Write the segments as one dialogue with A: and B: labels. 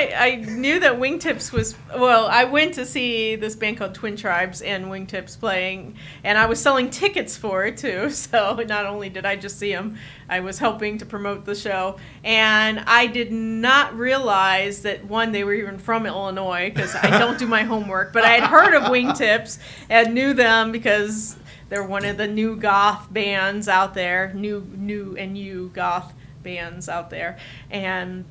A: I, I knew that Wingtips was well, I went to see this band called Twin Tribes and Wingtips playing, and I was selling tickets for it too. So not only did I just see them, I was helping to promote the show, and I did not realize that one they were even from Illinois because I don't do my homework, but I had heard of Wingtips and knew them because they're one of the new goth bands out there, new new and new goth bands out there, and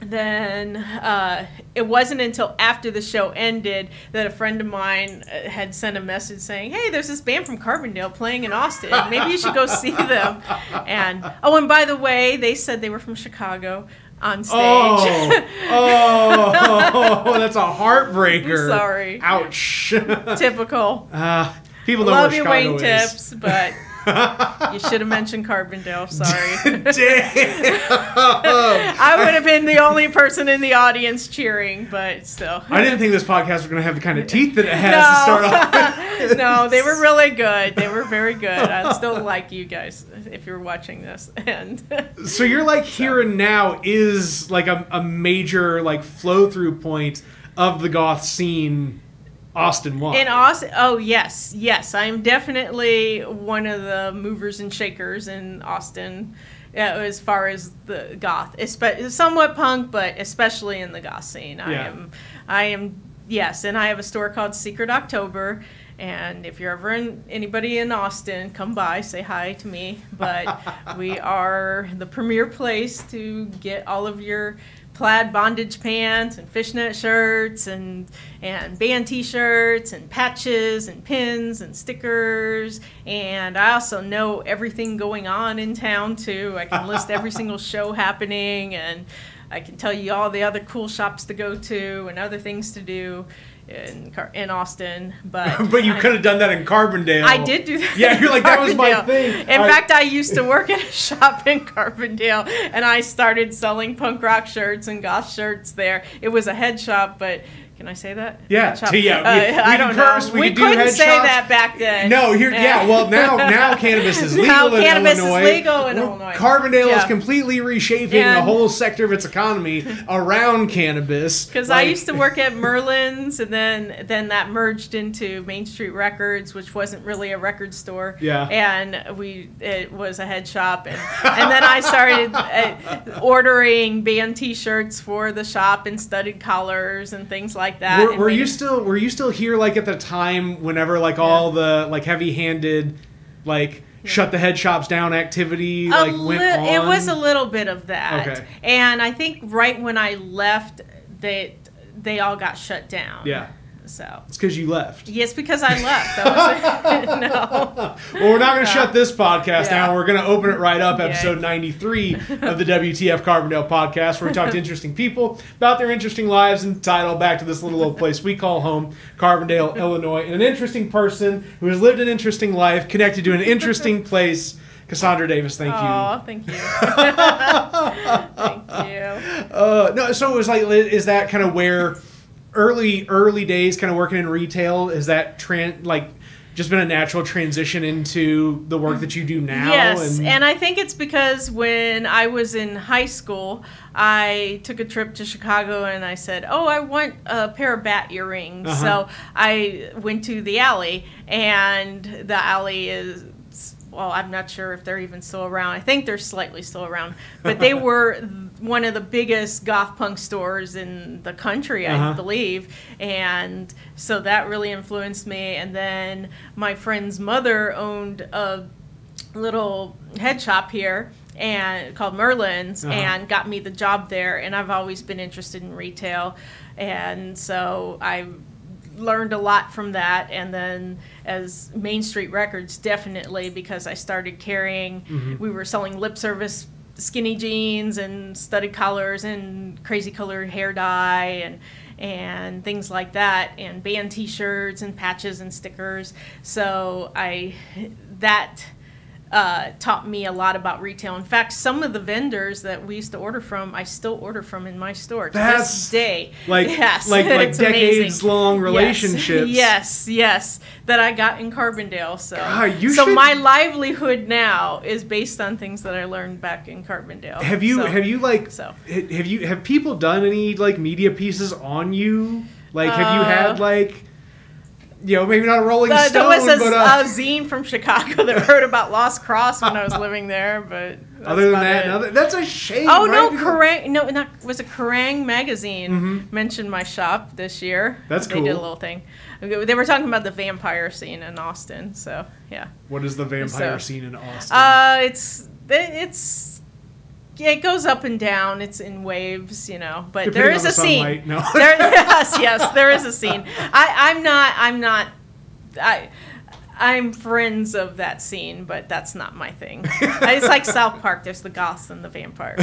A: then uh, it wasn't until after the show ended that a friend of mine uh, had sent a message saying, "Hey, there's this band from Carbondale playing in Austin. Maybe you should go see them." And oh, and by the way, they said they were from Chicago on stage.
B: Oh, oh, that's a heartbreaker.
A: I'm sorry.
B: Ouch.
A: Typical.
B: Uh, people know
A: Love
B: where Chicago
A: Wayne
B: is.
A: Tips, but you should have mentioned Carbondale. Sorry.
B: Damn.
A: I would have been the only person in the audience cheering, but still.
B: I didn't think this podcast was going to have the kind of teeth that it has to start off.
A: no, they were really good. They were very good. I still like you guys if you're watching this. And
B: So you're like here and now is like a, a major like flow through point of the goth scene, Austin wide.
A: in Austin, oh yes, yes, I'm definitely one of the movers and shakers in Austin. uh, as far as the goth, espe- somewhat punk, but especially in the goth scene, I
B: Yeah.
A: am, I am, yes, and I have a store called Secret October, and if you're ever in anybody in Austin, come by, say hi to me. But we are the premier place to get all of your plaid bondage pants and fishnet shirts and and band t-shirts and patches and pins and stickers and I also know everything going on in town too. I can list every single show happening and I can tell you all the other cool shops to go to and other things to do in Car- in Austin, but
B: but you could have done that in Carbondale.
A: I did do that.
B: Yeah,
A: in
B: you're like, that was my thing.
A: In
B: I-
A: fact, I used to work at a shop in Carbondale, and I started selling punk rock shirts and goth shirts there. It was a head shop, but can I say that?
B: Yeah,
A: shop.
B: t- yeah,
A: Uh,
B: we- we
A: I don't
B: curse,
A: know.
B: we
A: We,
B: do
A: couldn't say that back then.
B: No, here, yeah. Well, now, now cannabis is legal
A: Now
B: in
A: cannabis is
B: Illinois.
A: legal in
B: Well,
A: Illinois.
B: Carbondale is completely reshaping the whole sector of its economy around cannabis.
A: Because I used to work at Merlin's, and then then that merged into Main Street Records, which wasn't really a record store.
B: Yeah.
A: And we it was a head shop, and and then I started uh, ordering band T-shirts for the shop and studded collars and things like that.
B: Were, were you still were you still here like at the time whenever like all the like heavy handed like shut the head shops down activity
A: A
B: like went
A: li-
B: on?
A: It was a little bit of that.
B: Okay.
A: And I think right when I left, they they all got shut down.
B: yeah.
A: So.
B: It's because you left.
A: Yes, because I left. That was no.
B: Well, we're not going to shut this podcast
A: Yeah.
B: down. We're going to open it right up, episode 93 of the WTF Carbondale podcast, where we talk to interesting people about their interesting lives and tie it all back to this little old place we call home, Carbondale, Illinois, and an interesting person who has lived an interesting life, connected to an interesting place. Cassandra Davis, thank you.
A: Aw, thank you. thank you.
B: Uh, no, so it was like, is that kind of where early early days, kind of working in retail, is that tran like just been a natural transition into the work that you do now?
A: Yes, and I think it's because when I was in high school, I took a trip to Chicago and I said, "Oh, I want a pair of bat earrings."
B: Uh-huh.
A: So I went to the alley, and the alley is. Well, I'm not sure if they're even still around. I think they're slightly still around, but they were one of the biggest goth punk stores in the country, I
B: Uh-huh.
A: believe, and so that really influenced me. And then my friend's mother owned a little head shop here and called Merlin's
B: Uh-huh.
A: and got me the job there and I've always been interested in retail and so I learned a lot from that and then as Main Street Records definitely because I started carrying
B: Mhm.
A: we were selling lip service skinny jeans and studded collars and crazy colored hair dye and and things like that and band t-shirts and patches and stickers so I that uh, taught me a lot about retail. In fact, some of the vendors that we used to order from, I still order from in my store to
B: That's
A: this day.
B: like
A: yes,
B: like like
A: amazing.
B: decades long relationships.
A: Yes, yes, that I got in Carbondale. So,
B: God, you
A: so
B: should-
A: my livelihood now is based on things that I learned back in Carbondale.
B: Have you
A: So-
B: have you like
A: so.
B: have you have people done any like media pieces on you? Like have you
A: Uh,
B: had like you know maybe not a Rolling
A: Uh,
B: Stone,
A: there was a,
B: but uh,
A: a zine from Chicago that wrote about Lost Cross when I was living there, but
B: other than that, other, that's a shame.
A: Oh
B: right?
A: no, Kerrang! No, not was a Kerrang magazine
B: Mhm.
A: mentioned my shop this year.
B: That's
A: they did a little thing. They were talking about the vampire scene in Austin. So yeah,
B: What is the vampire
A: So-
B: scene in Austin?
A: uh, it's it's it goes up and down. It's in waves, you know. But there
B: Depending
A: is
B: on
A: a
B: the
A: scene.
B: no.
A: there, yes, yes, there is a scene. I, I'm not. I'm not. I. I'm friends of that scene, but that's not my thing. it's like South Park. There's the goths and the vampires.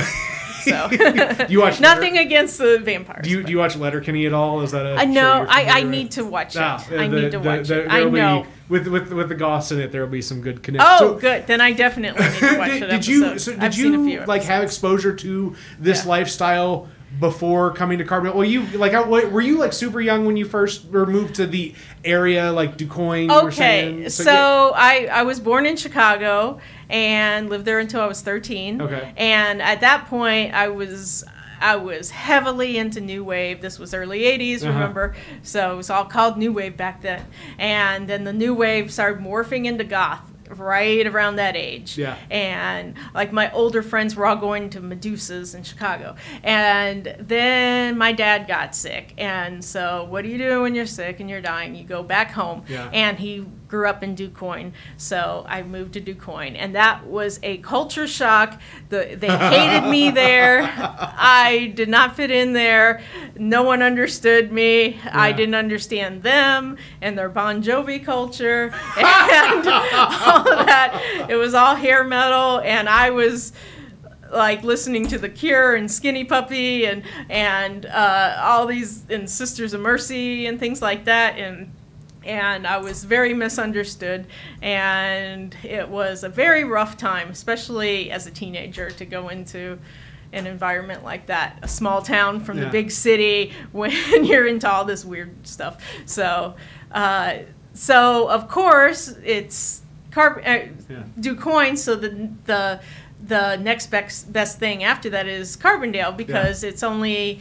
A: So
B: you watch
A: nothing against the vampires.
B: do you
A: but-
B: do you watch Letterkenny at all? Is that a
A: I know. I, I need to watch it.
B: Ah,
A: I
B: the-
A: need to
B: the-
A: watch
B: the-
A: it. I
B: there'll be-
A: know.
B: with with with the goths in it, there will be some good connection.
A: Oh,
B: So-
A: good. Then I definitely need to watch
B: did,
A: it.
B: did you so did
A: I've
B: you
A: seen a few
B: like have exposure to this
A: Yeah.
B: lifestyle before coming to Carbondale? Well, you like were you like super young when you first or moved to the area like were
A: Okay,
B: saying?
A: so,
B: yeah.
A: I, I was born in Chicago and lived there until I was 13.
B: Okay.
A: And at that point, I was I was heavily into new wave. This was early 80s,
B: Uh-huh.
A: remember? So it was all called new wave back then. And then the new wave started morphing into goth right around that age.
B: Yeah.
A: And like my older friends were all going to Medusa's in Chicago. And then my dad got sick. And so what do you do when you're sick and you're dying? You go back home.
B: Yeah.
A: And he grew up in DuQuoin. So I moved to DuQuoin. And that was a culture shock. The, they hated me there. I did not fit in there. No one understood me. I didn't understand them and their Bon Jovi culture and all of that. It was all hair metal. And I was like listening to The Cure and Skinny Puppy and and uh, all these and Sisters of Mercy and things like that and and I was very misunderstood and it was a very rough time especially as a teenager to go into an environment like that a small town from
B: Yeah.
A: the big city when you're into all this weird stuff so uh, so of course it's carb uh,
B: Yeah.
A: DuQuoin so the the the next best, best thing after that is Carbondale because it's only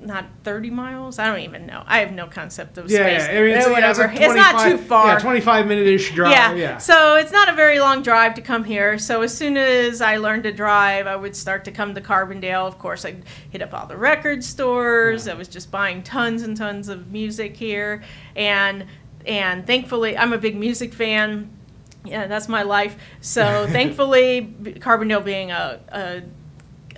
A: not 30 miles. I don't even know. I have no concept of
B: yeah,
A: space.
B: yeah, I mean, it's,
A: Uh,
B: yeah, it's,
A: whatever. It's not too far.
B: Yeah, twenty-five minute-ish drive.
A: Yeah.
B: Yeah,
A: So it's not a very long drive to come here. So as soon as I learned to drive, I would start to come to Carbondale. Of course, I'd hit up all the record stores.
B: Yeah.
A: I was just buying tons and tons of music here, and and thankfully, I'm a big music fan. Yeah, that's my life. So thankfully, Carbondale being a, a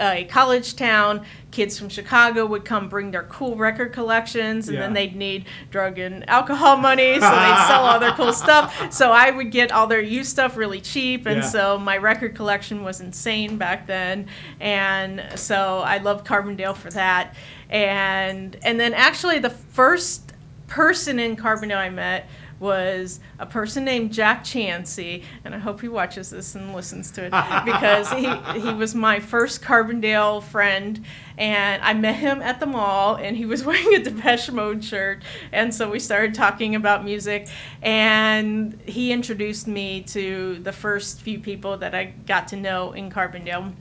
A: a college town, kids from Chicago would come bring their cool record collections, and then they'd need drug and alcohol money, so they'd sell all their cool stuff. So I would get all their used stuff really cheap, and
B: Yeah.
A: so my record collection was insane back then. And so I loved Carbondale for that. And and then actually the first person in Carbondale I met was a person named Jack Chansey, and I hope he watches this and listens to it because he, he was my first Carbondale friend, and I met him at the mall, and he was wearing a Depeche Mode shirt, and so we started talking about music, and he introduced me to the first few people that I got to know in Carbondale,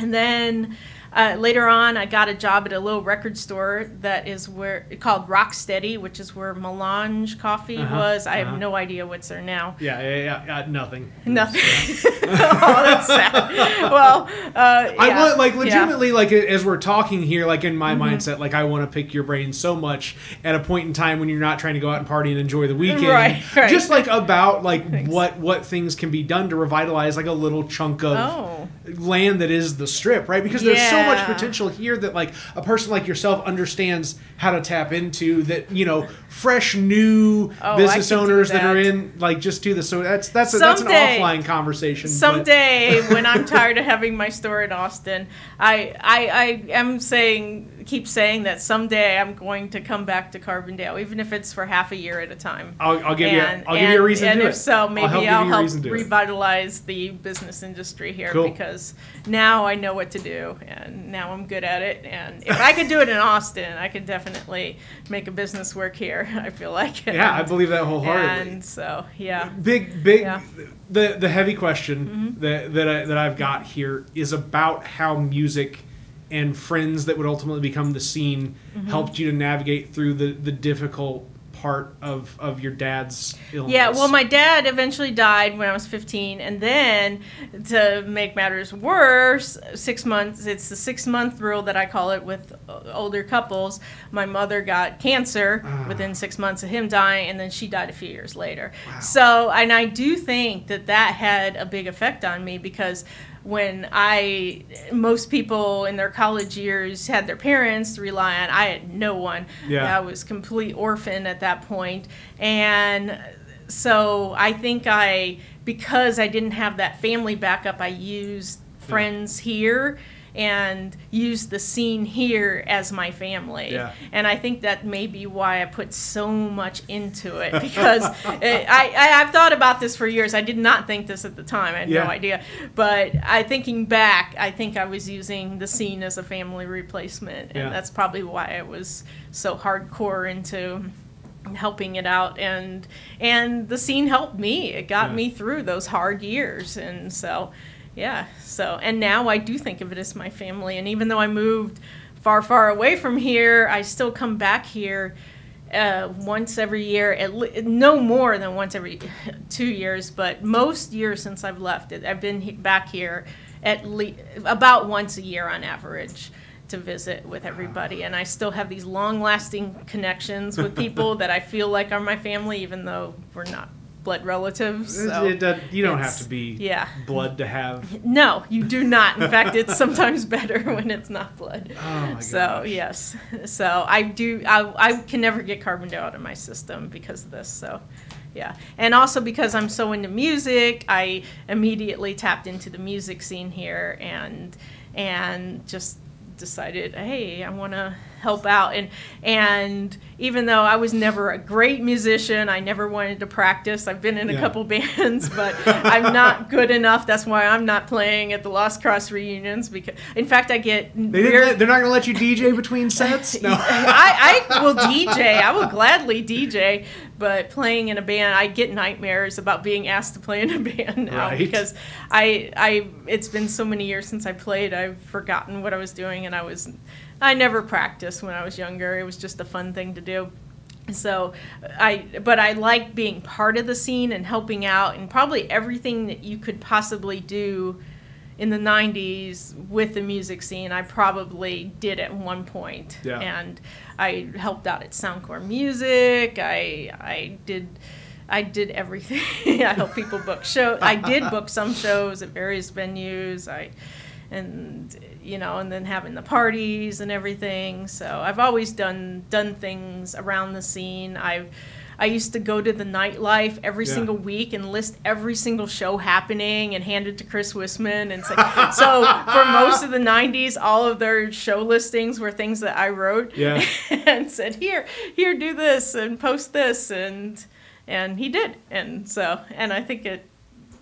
A: and then uh, later on, I got a job at a little record store that is where called Rocksteady, which is where Melange Coffee
B: Uh-huh,
A: was. I
B: uh-huh.
A: have no idea what's there now.
B: yeah, yeah, yeah, yeah, nothing.
A: Nothing. oh, that's sad. Well, uh,
B: I
A: yeah,
B: want like.
A: Mm-hmm.
B: legitimately like as we're talking here, like in my mindset, like I want to pick your brain so much at a point in time when you're not trying to go out and party and enjoy the weekend,
A: Right, right.
B: just like about like
A: Thanks.
B: what what things can be done to revitalize like a little chunk of
A: Oh.
B: land that is the strip, right? Because there's so much potential here that like a person like yourself understands how to tap into that you know fresh new
A: Oh,
B: business owners that. are in like just do this. So that's that's a, that's an offline conversation
A: Someday, when I'm tired of having my store in Austin, I, I I am saying keep saying that someday I'm going to come back to Carbondale, even if it's for half a year at a time.
B: I'll, I'll give
A: and,
B: you I'll give you a reason
A: and
B: to do
A: if
B: it.
A: so, maybe I'll
B: a
A: help
B: do it.
A: revitalize the business industry here
B: Cool.
A: because now I know what to do and now I'm good at it. And if I could do it in Austin, I could definitely make a business work here. I feel like.
B: yeah, I believe that wholeheartedly.
A: And so, yeah.
B: big big
A: Yeah.
B: the the heavy question
A: Mm-hmm.
B: that that, I, that I've got here is about how music and friends that would ultimately become the scene
A: Mm-hmm.
B: helped you to navigate through the the difficult part of of your dad's illness.
A: Yeah, well, my dad eventually died when I was 15, and then to make matters worse, six months, it's the six month rule that I call it with uh, older couples. My mother got cancer
B: Ah.
A: within six months of him dying, and then she died a few years later. So, and I do think that that had a big effect on me because when I, most people in their college years had their parents to rely on, I had no one.
B: Yeah.
A: I was complete orphan at that point, and so I think I, because I didn't have that family backup, I used friends here and use the scene here as my family.
B: Yeah.
A: And I think that may be why I put so much into it because it, I, I I've thought about this for years. I did not think this at the time. I had
B: Yeah.
A: no idea. But I thinking back, I think I was using the scene as a family replacement, and
B: Yeah.
A: that's probably why I was so hardcore into helping it out and and the scene helped me it got
B: Yeah.
A: me through those hard years and so yeah so and now i do think of it as my family and even though i moved far far away from here i still come back here uh, once every year at le- no more than once every two years but most years since i've left it i've been he- back here at least about once a year on average to visit with everybody and i still have these long lasting connections with people that i feel like are my family even though we're not blood relatives so
B: it does- you don't have to be
A: yeah
B: blood to have.
A: no you do not in fact it's sometimes better when it's not blood
B: Oh my
A: so
B: gosh.
A: yes so i do I, I can never get Carbondale out of my system because of this so yeah and also because i'm so into music i immediately tapped into the music scene here and and just decided hey i want to help out and and even though i was never a great musician i never wanted to practice i've been in a
B: Yeah.
A: couple bands but i'm not good enough that's why i'm not playing at the lost cross reunions because in fact i get
B: They didn't
A: weird-
B: let, they're not going to let you DJ between sets? No.
A: I, I will DJ. I will gladly DJ, but playing in a band, I get nightmares about being asked to play in a band now
B: Right.
A: because I, I, it's been so many years since I played. I've forgotten what I was doing, and I was, I never practiced when I was younger. It was just a fun thing to do. So I, but I like being part of the scene and helping out, and probably everything that you could possibly do in the 90s with the music scene i probably did at one point
B: Yeah.
A: and i helped out at soundcore music i i did i did everything i helped people book shows i did book some shows at various venues i and you know and then having the parties and everything so i've always done done things around the scene i've I used to go to the nightlife every
B: Yeah.
A: single week and list every single show happening and hand it to Chris Wisman and say so for most of the 90s all of their show listings were things that I wrote
B: Yeah.
A: and said here here do this and post this and and he did and so and I think it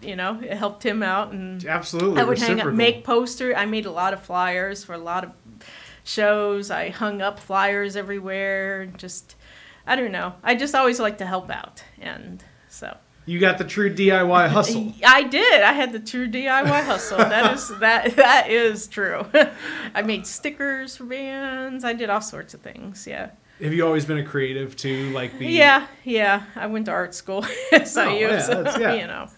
A: you know it helped him out and
B: Absolutely.
A: I would hang up, make poster. I made a lot of flyers for a lot of shows. I hung up flyers everywhere. Just, I don't know. I just always like to help out, and so
B: You got the true DIY hustle.
A: I did. I had the true DIY hustle. That is that that is true. I made stickers for bands. I did all sorts of things. Yeah.
B: Have you always been a creative too? Like the
A: Yeah, yeah. I went to art school, so
B: Oh,
A: you,
B: yeah,
A: so,
B: yeah.
A: you know,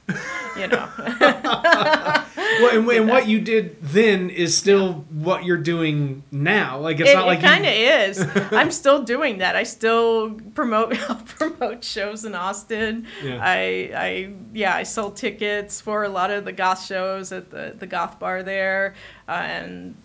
A: you know.
B: Well, and, and what you did then is still what you're doing now. Like it's
A: it,
B: not like you-
A: kind of is. I'm still doing that. I still promote promote shows in Austin.
B: Yeah.
A: I I yeah I sold tickets for a lot of the goth shows at the the goth bar there, uh, and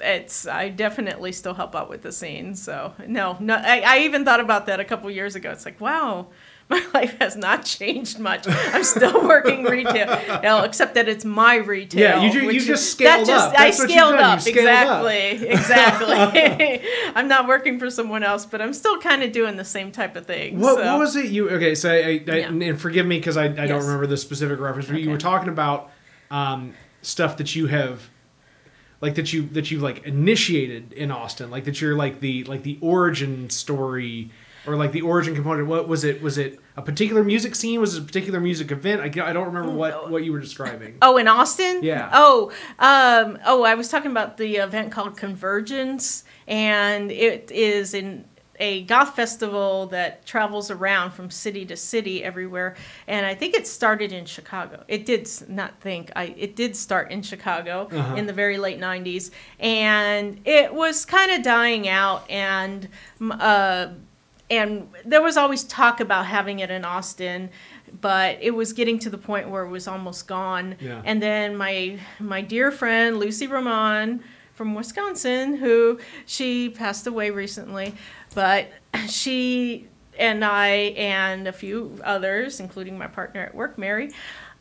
A: it's I definitely still help out with the scene. So no, no, I, I even thought about that a couple years ago. It's like wow. My life has not changed much. I'm still working retail, you know, except that it's my retail.
B: Yeah, you ju- you
A: is-
B: just scaled
A: that just,
B: up. That's
A: I scaled up.
B: Scaled up.
A: exactly, exactly. I'm not working for someone else, but I'm still kind of doing the same type of thing.
B: What,
A: so.
B: what was it you okay? So I, I,
A: Yeah.
B: and forgive me because I, I don't remember the specific reference, but you were talking about um, stuff that you have, like that you that you've like initiated in Austin, like that you're like the like the origin story or like the origin component. What was it? Was it a particular music scene? Was it a particular music event? I, I don't remember what what you were describing.
A: Oh, in Austin?
B: Yeah.
A: Oh, um, oh, I was talking about the event called Convergence, and it is in a goth festival that travels around from city to city everywhere. And I think it started in Chicago. It did not think I. It did start in Chicago
B: Uh-huh.
A: in the very late '90s, and it was kind of dying out. And uh, and there was always talk about having it in Austin, but it was getting to the point where it was almost gone.
B: Yeah.
A: And then my my dear friend Lucy Ramon from Wisconsin, who she passed away recently, but she and I and a few others, including my partner at work, Mary,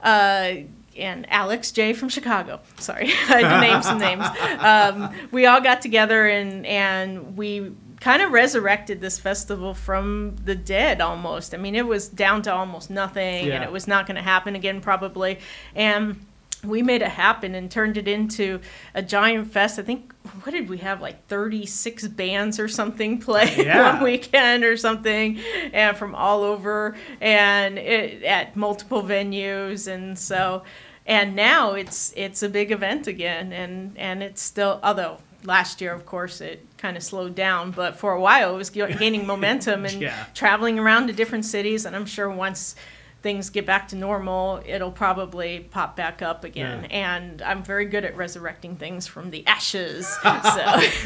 A: uh, and Alex J from Chicago. Sorry, I had to name some names. Um, we all got together and and we kind of resurrected this festival from the dead almost. I mean, it was down to almost nothing,
B: Yeah.
A: and it was not going to happen again probably, and. We made it happen and turned it into a giant fest. I think what did we have like 36 bands or something play
B: Yeah.
A: one weekend or something and from all over and it, at multiple venues and so and now it's it's a big event again and and it's still although last year of course it kind of slowed down but for a while it was ga- gaining momentum and
B: Yeah.
A: traveling around to different cities and i'm sure once things get back to normal it'll probably pop back up again
B: Yeah.
A: and i'm very good at resurrecting things from the ashes so
B: And we-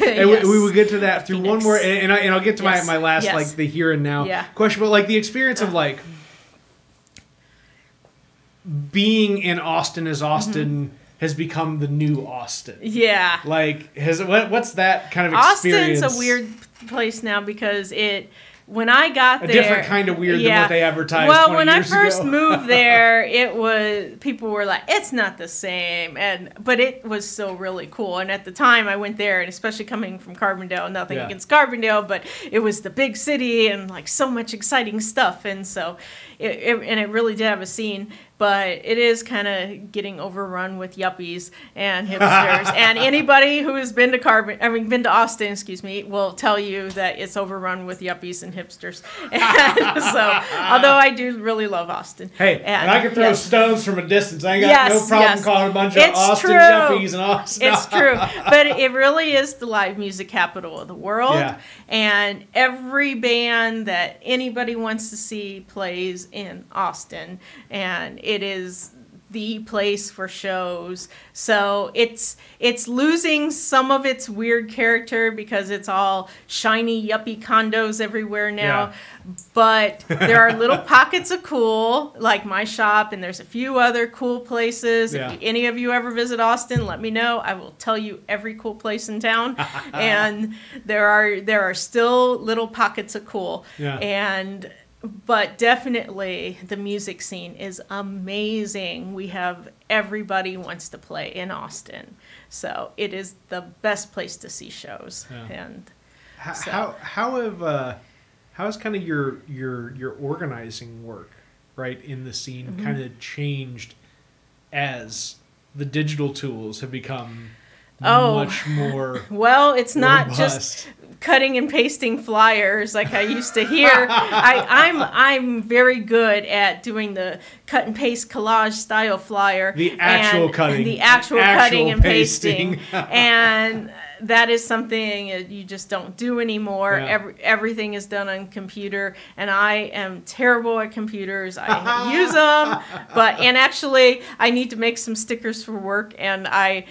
A: yes.
B: we, will get to that through one more, and, and, I, and I'll get to
A: Yes.
B: my, my last
A: Yes.
B: like the here and now
A: Yeah.
B: question. But like the experience of like being in Austin as Austin
A: Mm-hmm.
B: Has become the new Austin.
A: yeah
B: Like has what, what's that kind of
A: Austin's a weird place now because it. When I got
B: A
A: there, a
B: different kind of weird than what they advertised
A: Well,
B: 20
A: when I first
B: ago.
A: moved there, it was people were like, "It's not the same," and but it was still really cool. And at the time, I went there, and especially coming from Carbondale, nothing
B: Yeah.
A: against Carbondale, but it was the big city and like so much exciting stuff, and so it, it and it really did have a scene. But it is kind of getting overrun with yuppies and hipsters, and anybody who has been to Carbon, I mean, been to Austin, excuse me, will tell you that it's overrun with yuppies and hipsters. And so, although I do really love Austin,
B: Hey, and, I can throw
A: yes.
B: stones from a distance. I ain't got
A: Yes,
B: no problem
A: yes.
B: calling a bunch of
A: It's
B: Austin
A: true.
B: yuppies and Austin.
A: It's true, but it really is the live music capital of the world.
B: Yeah.
A: And every band that anybody wants to see plays in Austin, and it is the place for shows. So it's it's losing some of its weird character because it's all shiny yuppie condos everywhere now.
B: Yeah.
A: But there are little pockets of cool, like my shop, and there's a few other cool places.
B: Yeah.
A: If any of you ever visit Austin, let me know. I will tell you every cool place in town. and there are there are still little pockets of cool.
B: Yeah.
A: And but definitely the music scene is amazing. We have everybody wants to play in Austin. So it is the best place to see shows.
B: Yeah.
A: And
B: How,
A: So-
B: how how have uh, how has kind of your your your organizing work right in the scene
A: Mm-hmm.
B: kind of changed as the digital tools have become
A: Oh.
B: much more
A: well, it's not
B: robust?
A: just cutting and pasting flyers like I used to hear. I, I'm I'm very good at doing the cut and paste collage style flyer.
B: The actual
A: and
B: cutting.
A: The actual,
B: The actual
A: cutting and
B: pasting.
A: pasting. and that is something you just don't do anymore.
B: Yeah.
A: Every, everything is done on computer, and I am terrible at computers. I use them, but and actually, I need to make some stickers for work, and I.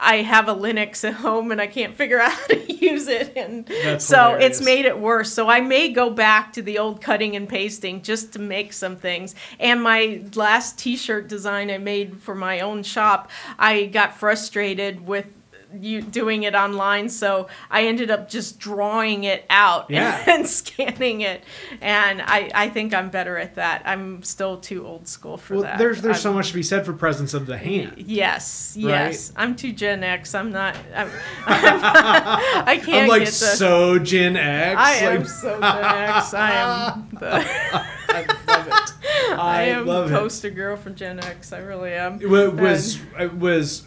A: I have a Linux at home and I can't figure out how to use it, and
B: That's
A: so
B: hilarious.
A: it's made it worse. So I may go back to the old cutting and pasting just to make some things. And my last T-shirt design I made for my own shop, I got frustrated with you doing it online, so I ended up just drawing it out
B: Yeah.
A: and, scanning it. And I, I think I'm better at that. I'm still too old school for
B: Well,
A: that.
B: there's there's
A: I'm-
B: so much to be said for presence of the hand.
A: Yes,
B: Right?
A: yes. I'm too Gen X. I'm not. I'm, I'm not I can't
B: I'm like
A: the.
B: so Gen X.
A: I am so Gen X. I am the.
B: I love it.
A: I,
B: I
A: am
B: love it.
A: poster girl from Gen X. I really am.
B: Wa- was uh, was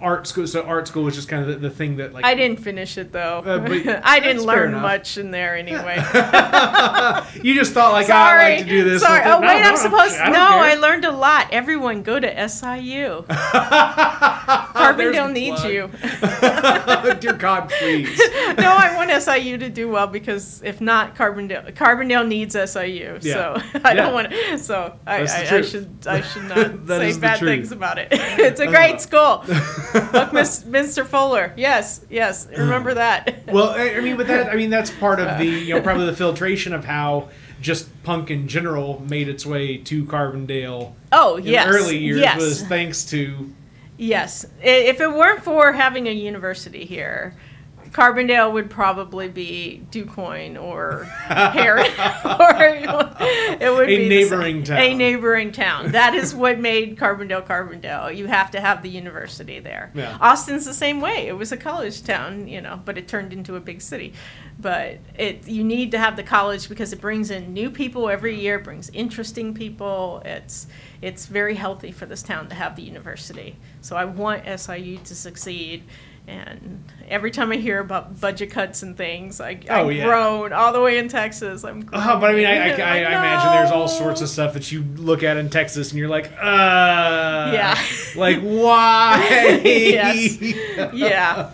B: art school. So art school was just kind of the, the thing that like
A: I didn't finish it though.
B: Uh, but
A: I didn't learn much in there anyway.
B: you just thought like
A: Sorry.
B: I like to do this.
A: Sorry. Oh
B: no,
A: wait,
B: no,
A: I'm supposed.
B: Don't
A: no,
B: care.
A: I learned a lot. Everyone, go to SIU. Carbondale needs you.
B: Dear God, please.
A: no, I want SIU to do well because if not, Carbondale Carbondale needs SIU.
B: Yeah.
A: So I
B: Yeah.
A: don't want to. So I, I, I should I should not say bad
B: truth.
A: things about it. it's a great school. Mr. Fuller. Yes, yes. Remember that.
B: well, I mean, but that I mean that's part of the you
A: Uh.
B: know probably the filtration of how just punk in general made its way to Carbondale
A: oh
B: in
A: yes.
B: the early years
A: yes.
B: was thanks to
A: Yes. If it weren't for having a university here, Carbondale would probably be DuQuoin or Herrin, or it would
B: A
A: be
B: neighboring town.
A: A neighboring town. That is what made Carbondale Carbondale. You have to have the university there.
B: Yeah.
A: Austin's the same way. It was a college town, you know, but it turned into a big city. But it you need to have the college because it brings in new people every year, brings interesting people. It's it's very healthy for this town to have the university. So I want SIU to succeed. And every time I hear about budget cuts and things, I, I
B: Oh, yeah.
A: groan all the way in Texas. I'm
B: Oh, but I mean, I, I, I, I
A: groaning.
B: imagine there's all sorts of stuff that you look at in Texas and you're like, uh,
A: Yeah.
B: like why?
A: Yes. yeah.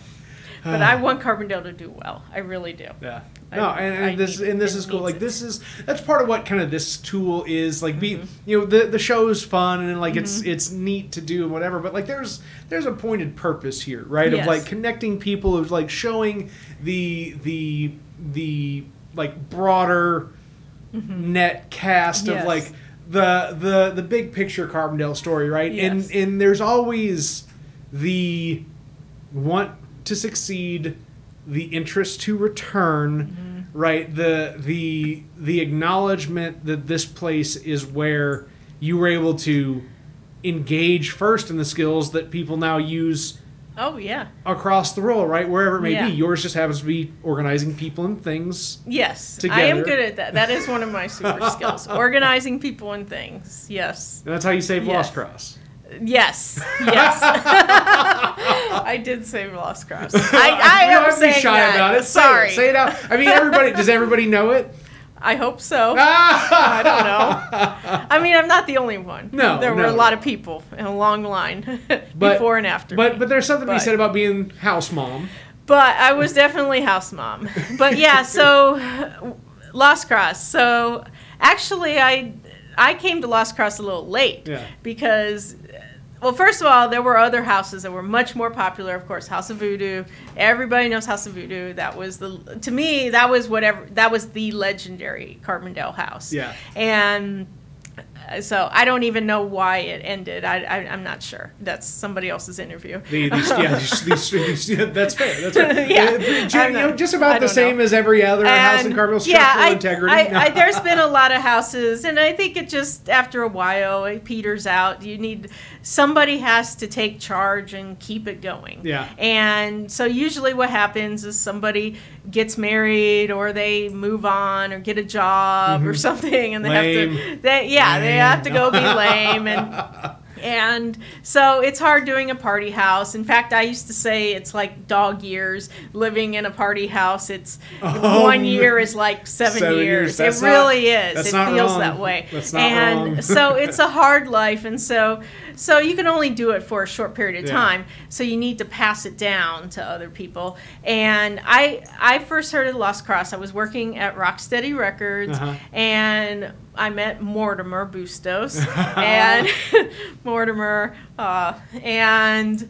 A: But I want Carbondale to do well. I really do.
B: Yeah.
A: I-
B: No, and, and
A: I
B: this
A: need-
B: and this is cool. Like this is that's part of what kind of this tool is. Like be
A: Mm-hmm.
B: you know the the show is fun and like it's it's neat to do and whatever. But like there's there's a pointed purpose here, right? Of like connecting people, of like showing the the the like broader net cast
A: Mm-hmm. Yes.
B: of like the the the big picture Carbondale story, right?
A: Yes.
B: And and there's always the want to succeed, the interest to return,
A: Mm-hmm.
B: right? The the the acknowledgement that this place is where you were able to engage first in the skills that people now use
A: Oh yeah.
B: across the world, right? Wherever it may
A: Yeah.
B: be. Yours just happens to be organizing people and things.
A: Yes, I am good at that. That is one of my super skills: organizing people and things. Yes,
B: And that's how you save
A: Yes.
B: Lost Cross.
A: Yes, yes. I did save Lost Cross. I, I
B: You
A: am
B: don't have be
A: saying
B: shy
A: that.
B: about it. Say
A: Sorry.
B: Say it out. I mean, everybody. does everybody know it?
A: I hope so.
B: I
A: don't know. I mean, I'm not the only one.
B: No,
A: there were a lot of people in a long line
B: But-
A: before and after.
B: But
A: me.
B: but there's something to be said about being house mom.
A: But I was definitely house mom. But yeah, so Lost Cross. So actually, I I came to Lost Cross a little late
B: Yeah.
A: because. Well, first of all, there were other houses that were much more popular. Of course, House of Voodoo. Everybody knows House of Voodoo. That was the to me that was whatever that was the legendary Carbondale house.
B: Yeah.
A: And uh, so I don't even know why it ended. I, I I'm not sure. That's somebody else's interview.
B: The, these, yeah, these, these, these, yeah, that's fair. That's fair.
A: Yeah.
B: Uh, ju-
A: I'm
B: you know, just about the same
A: know.
B: as every other house in
A: And,
B: Carbondale structural
A: I,
B: integrity.
A: I, I, there's been a lot of houses, and I think it just after a while it peters out. You need somebody has to take charge and keep it going.
B: Yeah.
A: And so usually what happens is somebody gets married or they move on or get a job or something, and they have
B: Mm-hmm.
A: To. They, yeah, they have to go be
B: Lame.
A: lame and. And so it's hard doing a party house. In fact, I used to say it's like dog years living in a party house. It's
B: Oh,
A: one year is like seven,
B: seven
A: years.
B: years.
A: It
B: not-
A: really is. It feels
B: wrong.
A: that way.
B: That's not
A: and so it's a hard life, and so so you can only do it for a short period of
B: Yeah.
A: time. So you need to pass it down to other people. And I I first heard of Lost Cross. I was working at Rocksteady Records,
B: Uh-huh.
A: and I met Mortimer Bustos and Mortimer, uh, and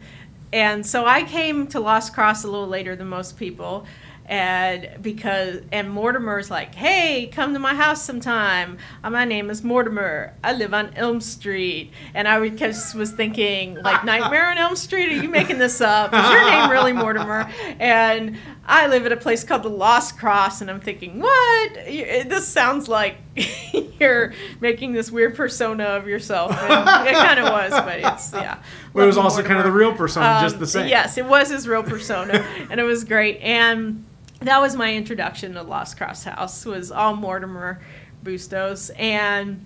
A: and so I came to Lost Cross a little later than most people, and because and Mortimer's like, "Hey, come to my house sometime. Uh, my name is Mortimer. I live on Elm Street." And I just was thinking, like, Nightmare on Elm Street? Are you making this up? Is your name really Mortimer? And I live at a place called the Lost Cross, and I'm thinking, what? This sounds like you're making this weird persona of yourself. And it kind of was, but it's yeah.
B: Well, it was also Mortimer. kind of the real persona, um, just the same.
A: Yes, it was his real persona, and it was great. And that was my introduction to Lost Cross House. Was all Mortimer Bustos and.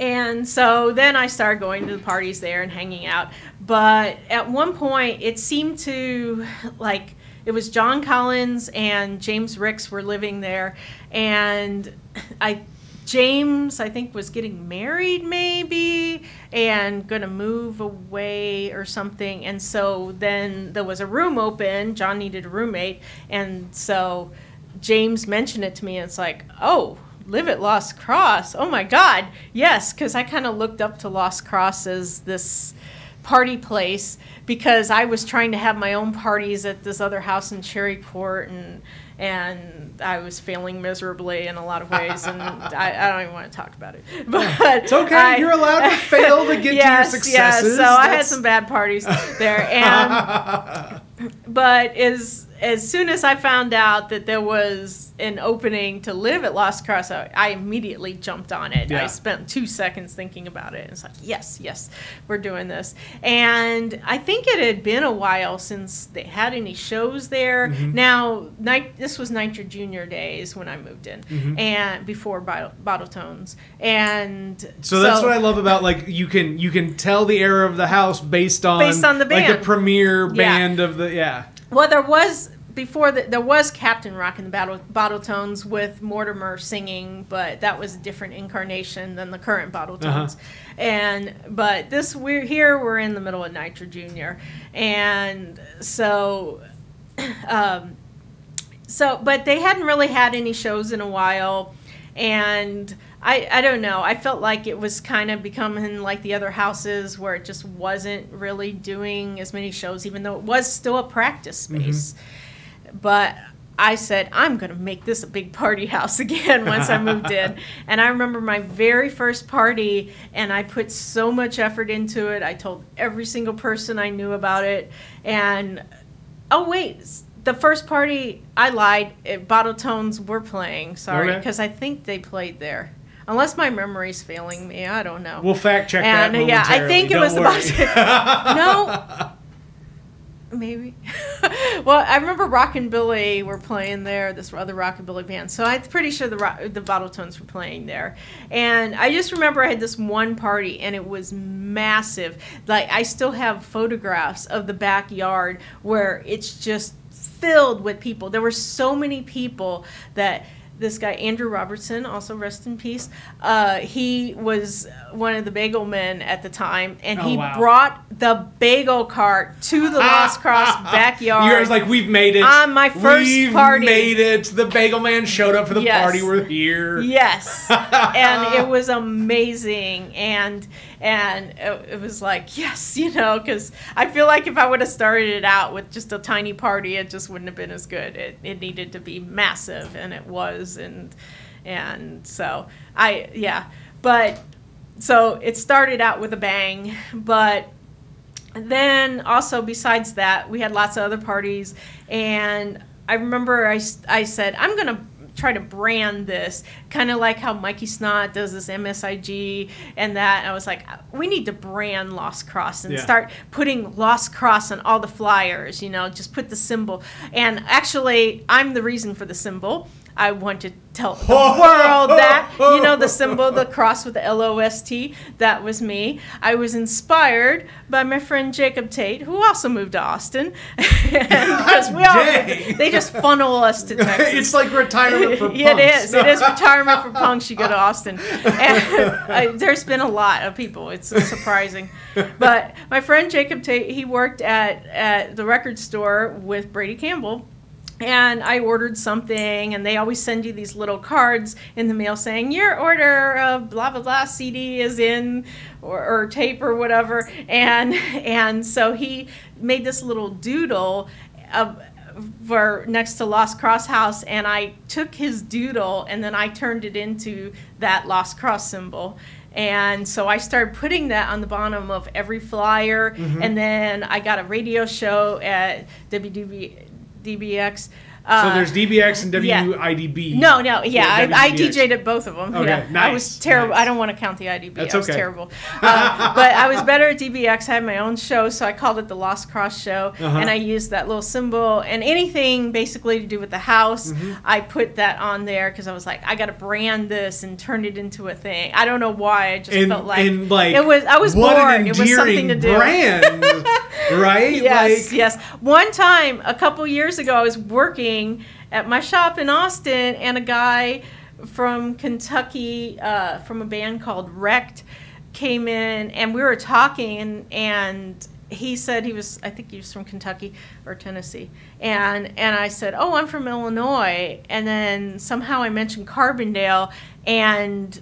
A: And so then I started going to the parties there and hanging out. But at one point, it seemed to like it was John Collins and James Ricks were living there, and I James, I think, was getting married maybe and going to move away or something. And so then there was a room open. John needed a roommate. And so James mentioned it to me. And it's like, oh, live at Lost Cross. Oh my God. Yes. Because I kind of looked up to Lost Cross as this party place because I was trying to have my own parties at this other house in Cherry Court and and I was failing miserably in a lot of ways, and I, I, don't even want to talk about it. But
B: it's okay; I, you're allowed to fail to get yes, to your successes.
A: Yes, so That's... I had some bad parties there, and but is as soon as I found out that there was an opening to live at Lost Cross, I, I immediately jumped on it. Yeah. I spent two seconds thinking about it. And it's like, yes, yes, we're doing this. And I think it had been a while since they had any shows there. Mm-hmm. Now, night, this was Nitro Junior days when I moved in, mm-hmm. and before Bottle, Bottle Tones. And
B: so, so, that's what I love about like you can you can tell the era of the house based on
A: based on the band,
B: like the premier band yeah. of the yeah.
A: Well, there was before that there was Captain Rock in the Battle Bottle Tones with Mortimer singing, but that was a different incarnation than the current Bottle uh-huh. Tones. Uh-huh. And but this we're here we're in the middle of Nitro Junior, and so. Um, so, but they hadn't really had any shows in a while, and I, I don't know. I felt like it was kind of becoming like the other houses where it just wasn't really doing as many shows, even though it was still a practice space. Mm-hmm but I said, I'm going to make this a big party house again once I moved in. And I remember my very first party, and I put so much effort into it. I told every single person I knew about it. And oh, wait, the first party, I lied. It, Bottle Tones were playing, sorry, because okay. I think they played there. Unless my memory's failing me, I don't know.
B: We'll fact check and, that. Yeah,
A: I think it
B: don't
A: was worry. the no, Maybe. well, I remember Rock and Billy were playing there, this other Rockabilly band. So I'm pretty sure the rock, the Bottle Tones were playing there. And I just remember I had this one party and it was massive. Like I still have photographs of the backyard where it's just filled with people. There were so many people that this guy Andrew Robertson, also rest in peace. Uh, he was one of the bagel men at the time, and oh, he wow. brought the bagel cart to the ah, Lost Cross ah, ah. backyard.
B: You guys like we've made it
A: on my 1st
B: we've
A: party.
B: Made it. The bagel man showed up for the yes. party. We're here.
A: Yes, and it was amazing, and and it, it was like yes, you know, because I feel like if I would have started it out with just a tiny party, it just wouldn't have been as good. It it needed to be massive, and it was, and and so I yeah, but so it started out with a bang, but then also besides that, we had lots of other parties, and I remember I, I said I'm gonna try to brand this kind of like how Mikey Snot does this MSIG and that. And I was like, we need to brand Lost Cross and yeah. start putting Lost Cross on all the flyers. You know, just put the symbol. And actually, I'm the reason for the symbol. I want to tell the world that you know the symbol, the cross with the L O S T. That was me. I was inspired by my friend Jacob Tate, who also moved to Austin. because we all they just funnel us to Texas.
B: it's like retirement for punks.
A: it is. It is retirement for punks. You go to Austin, and uh, there's been a lot of people. It's surprising, but my friend Jacob Tate, he worked at at the record store with Brady Campbell and I ordered something, and they always send you these little cards in the mail saying your order of blah blah blah CD is in, or, or tape or whatever, and and so he made this little doodle of for next to Lost Cross House, and I took his doodle and then I turned it into that Lost Cross symbol. And so I started putting that on the bottom of every flyer,
B: Mm-hmm.
A: and then I got a radio show at WDBX.
B: So
A: Uh,
B: there's DBX and
A: yeah.
B: WIDB.
A: no, no, yeah, I, I
B: WDBX.
A: DJ'd at both of them.
B: Okay,
A: yeah. I was terrible.
B: nice.
A: I don't want to count the IDB.
B: That's
A: I was
B: okay.
A: terrible. Uh, but I was better at DBX. I had my own show, so I called it the Lost Cross Show,
B: Uh-huh.
A: and I used that little symbol and anything basically to do with the house.
B: Mm-hmm.
A: I put that on there because I was like, I got to brand this and turn it into a thing. I don't know why. I just
B: And,
A: felt like,
B: like
A: it was. I was
B: what
A: bored.
B: An
A: it was something to do.
B: brand, right?
A: Yes,
B: like,
A: yes. One time, a couple years ago, I was working at my shop in Austin, and a guy from Kentucky, uh, from a band called Wrecked, came in, and we were talking, and, and he said he was, I think he was from Kentucky or Tennessee, and and I said, oh, I'm from Illinois, and then somehow I mentioned Carbondale, and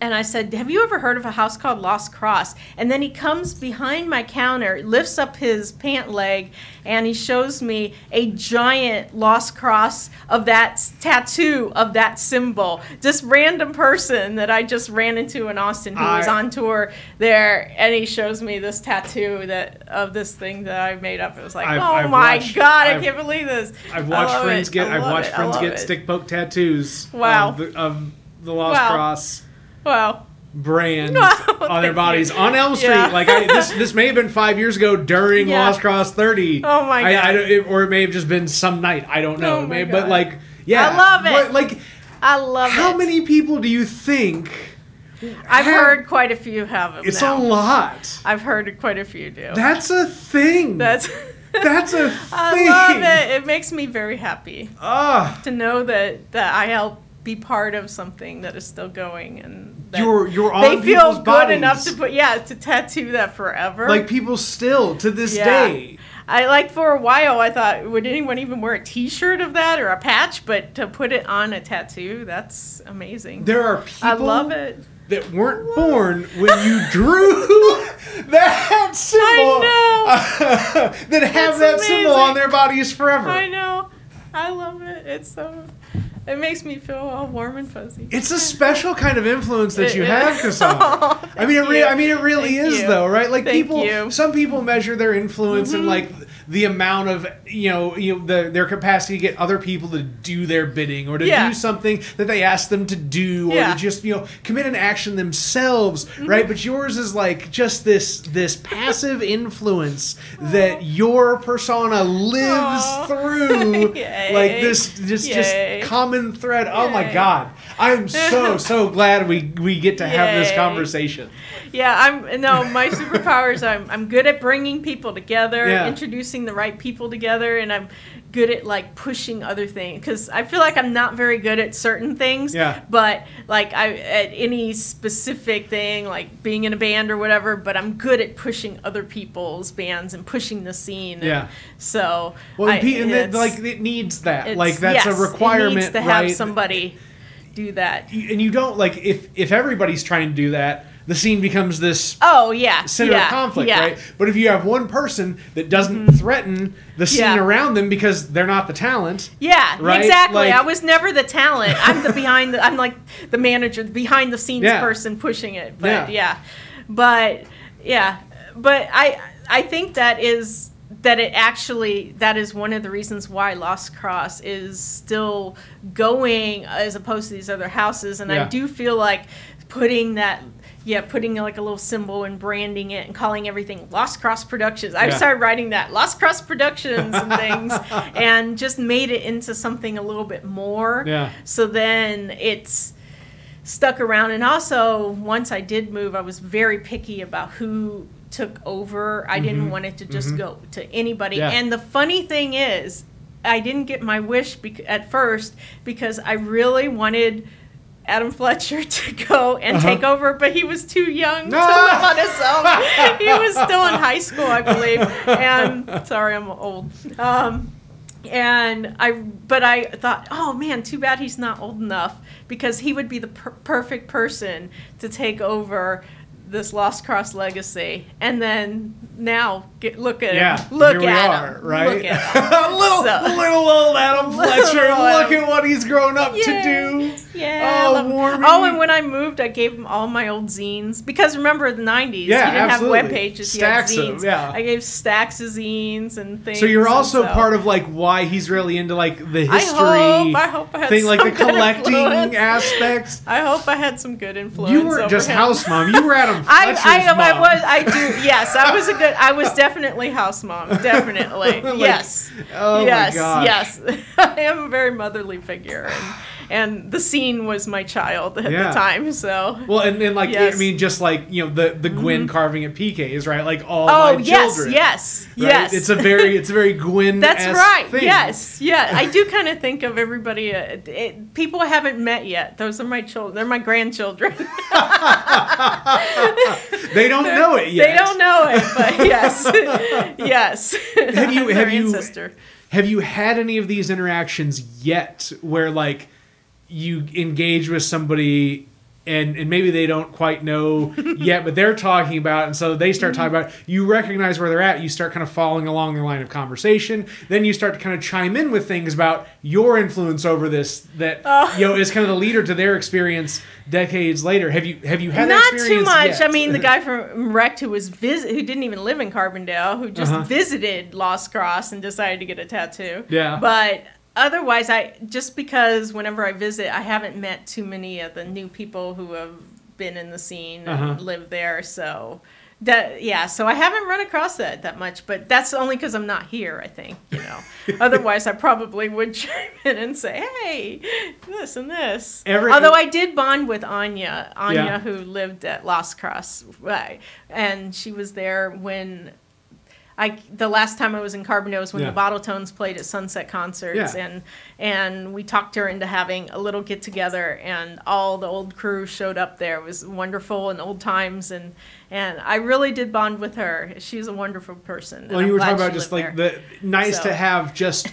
A: and I said, Have you ever heard of a house called Lost Cross? And then he comes behind my counter, lifts up his pant leg, and he shows me a giant Lost Cross of that tattoo of that symbol. Just random person that I just ran into in Austin who was on tour there, and he shows me this tattoo that of this thing that I made up. It was like,
B: I've-
A: Oh
B: I've
A: my
B: watched-
A: God,
B: I've-
A: I can't believe this.
B: I've watched friends
A: it.
B: get.
A: I
B: I've watched
A: it.
B: Friends get
A: it.
B: stick poke tattoos.
A: Wow.
B: Of the, of the Lost. Cross
A: Wow. Brands
B: on their bodies
A: you.
B: on Elm Street.
A: Yeah.
B: Like I, this, this may have been five years ago during
A: Yeah.
B: Lost Cross Thirty.
A: Oh my
B: I, I
A: God.
B: don't, it, or it may have just been some night. I don't know.
A: Oh
B: It
A: my
B: may- but like, yeah,
A: I love it.
B: What, like,
A: I love
B: how
A: it.
B: How many people do you think?
A: I've
B: have-
A: heard quite a few have them
B: It's
A: now.
B: a lot.
A: I've heard quite a few do.
B: That's a thing.
A: That's.
B: That's a thing.
A: I love it. It makes me very happy
B: Ah,
A: to know that that I help be part of something that is still going and
B: you're you're on
A: they feel good
B: bodies.
A: enough to put yeah to tattoo that forever.
B: like people still to this
A: Yeah.
B: day.
A: I like for a while I thought would anyone even wear a T-shirt of that or a patch, but to put it on a tattoo, that's amazing.
B: There are people
A: I love it.
B: that weren't born when you drew that symbol that have
A: That's
B: that symbol on their bodies forever.
A: I know. I love it. It's so. It makes me feel all warm and fuzzy.
B: It's a special kind of influence that
A: It
B: you
A: is.
B: have, Cassandra.
A: Oh,
B: I mean, it re- I mean, it really
A: Thank
B: is,
A: you.
B: though, right? Like
A: Thank
B: people,
A: you. Mm-hmm.
B: some people measure their influence in like the amount of you know, you know, the, their capacity to get other people to do their bidding or to
A: Yeah.
B: do something that they ask them to do or
A: Yeah. Mm-hmm.
B: to just you know commit an action themselves, right? But yours is like just this this passive influence that your persona lives through, like this just
A: Yay.
B: just common thread. Oh my god, I'm so so glad we we get to have this conversation.
A: Yeah, I'm no my superpowers. I'm I'm good at bringing people together,
B: Yeah.
A: introducing the right people together, and I'm good at like pushing other things because I feel like I'm not very good at certain things.
B: Yeah.
A: But like I at any specific thing, like being in a band or whatever. But I'm good at pushing other people's bands and pushing the scene.
B: Yeah.
A: So
B: Well,
A: I-
B: and, that, like it needs that. Like that's
A: yes,
B: a requirement,
A: It needs to have
B: right?
A: somebody do that.
B: And you don't like if if everybody's trying to do that, the scene becomes this
A: Oh yeah,
B: center
A: yeah,
B: of conflict,
A: yeah.
B: right? But if you have one person that doesn't mm-hmm. threaten the scene
A: Yeah.
B: around them because they're not the talent,
A: Yeah,
B: Right?
A: exactly.
B: Like-
A: I was never the talent. I'm the behind the. I'm like the manager, the behind the scenes person pushing it. But
B: Yeah.
A: yeah. but yeah, but I I think that is that it actually that is one of the reasons why Lost Cross is still going as opposed to these other houses, and
B: Yeah.
A: I do feel like putting that. Yeah, putting like a little symbol and branding it and calling everything Lost Cross Productions. I
B: Yeah.
A: started writing that Lost Cross Productions and things, and just made it into something a little bit more.
B: Yeah.
A: So then it's stuck around. And also, once I did move, I was very picky about who took over. I didn't want it to just go to anybody.
B: Mm-hmm. Yeah.
A: And the funny thing is, I didn't get my wish bec- at first because I really wanted. Adam Fletcher to go and
B: Uh-huh.
A: take over, but he was too young to live on his own. he was still in high school, I believe. And sorry, I'm old. Um, and I, but I thought, oh man, too bad he's not old enough because he would be the per- perfect person to take over
B: this
A: Lost Cross legacy, and then now get, look at
B: yeah,
A: him. Look
B: here we
A: at
B: are,
A: him.
B: right?
A: Look at him.
B: little
A: So-
B: little old Adam Fletcher.
A: Little
B: Look
A: Adam.
B: at what he's grown up to do.
A: Yeah.
B: Oh,
A: I.
B: Warmy.
A: Oh, and when I moved, I gave him all my old zines because remember the '90s,
B: Yeah,
A: you didn't
B: absolutely.
A: have web pages,
B: Stacks
A: you had zines.
B: them, yeah.
A: I gave stacks of zines and things.
B: So you're also
A: so-
B: part of like why he's really into like the
A: I
B: history
A: hope, I hope I had
B: thing, like the
A: some good
B: collecting
A: influence.
B: aspect.
A: I hope I had some good influence.
B: You weren't
A: over
B: just
A: him.
B: house mom. You were Adam
A: I,
B: Fletcher's
A: I, am- I
B: mom.
A: was I do yes I was a good I was definitely house mom definitely
B: Like,
A: yes
B: Oh
A: yes
B: my gosh.
A: yes I am a very motherly figure and and the scene was my child at
B: Yeah.
A: the time so
B: Well, and, and like
A: Yes. Mm-hmm.
B: I mean, just like you know the the Gwyn carving at PK's, right? Like all
A: oh
B: my
A: yes
B: children.
A: yes
B: right?
A: yes
B: It's a very it's a very Gwyn.
A: that's right
B: Thing.
A: yes yeah I do kind of think of everybody uh, it, people I haven't met yet those are my children they're my grandchildren
B: They don't know it yet.
A: they don't know it but yes yes
B: Have you- have you-
A: ancestor.
B: Have you had any of these interactions yet where like you engage with somebody and and maybe they don't quite know yet, but they're talking about it, and so they start talking about it. you recognize where they're at, you start kind of following along their line of conversation, then you start to kind of chime in with things about your influence over this that
A: Oh.
B: you know is kind of the leader to their experience decades later. Have you have you had that
A: not too much.
B: yet?
A: I mean, the guy from Wrecked who was visit, who didn't even live in Carbondale, who just
B: Uh-huh.
A: visited Lost Cross and decided to get a tattoo.
B: Yeah.
A: But otherwise, I just because whenever I visit, I haven't met too many of the new people who have been in the scene and
B: Uh-huh.
A: lived there. So. That, yeah, so I haven't run across that that much, but that's only because I'm not here. I think you know. Otherwise, I probably would chime in and say, "Hey, this and this."
B: Every-
A: Although I did bond with Anya, Anya
B: Yeah.
A: who lived at Lost Cross, right? And she was there when I the last time I was in Carbondale was when
B: Yeah.
A: the Bottle Tones played at Sunset Concerts,
B: Yeah.
A: and and we talked her into having a little get together, and all the old crew showed up there. It was wonderful and old times, and and I really did bond with her. She's a wonderful person.
B: Well, you were talking about just like
A: there.
B: the nice
A: So-
B: to have just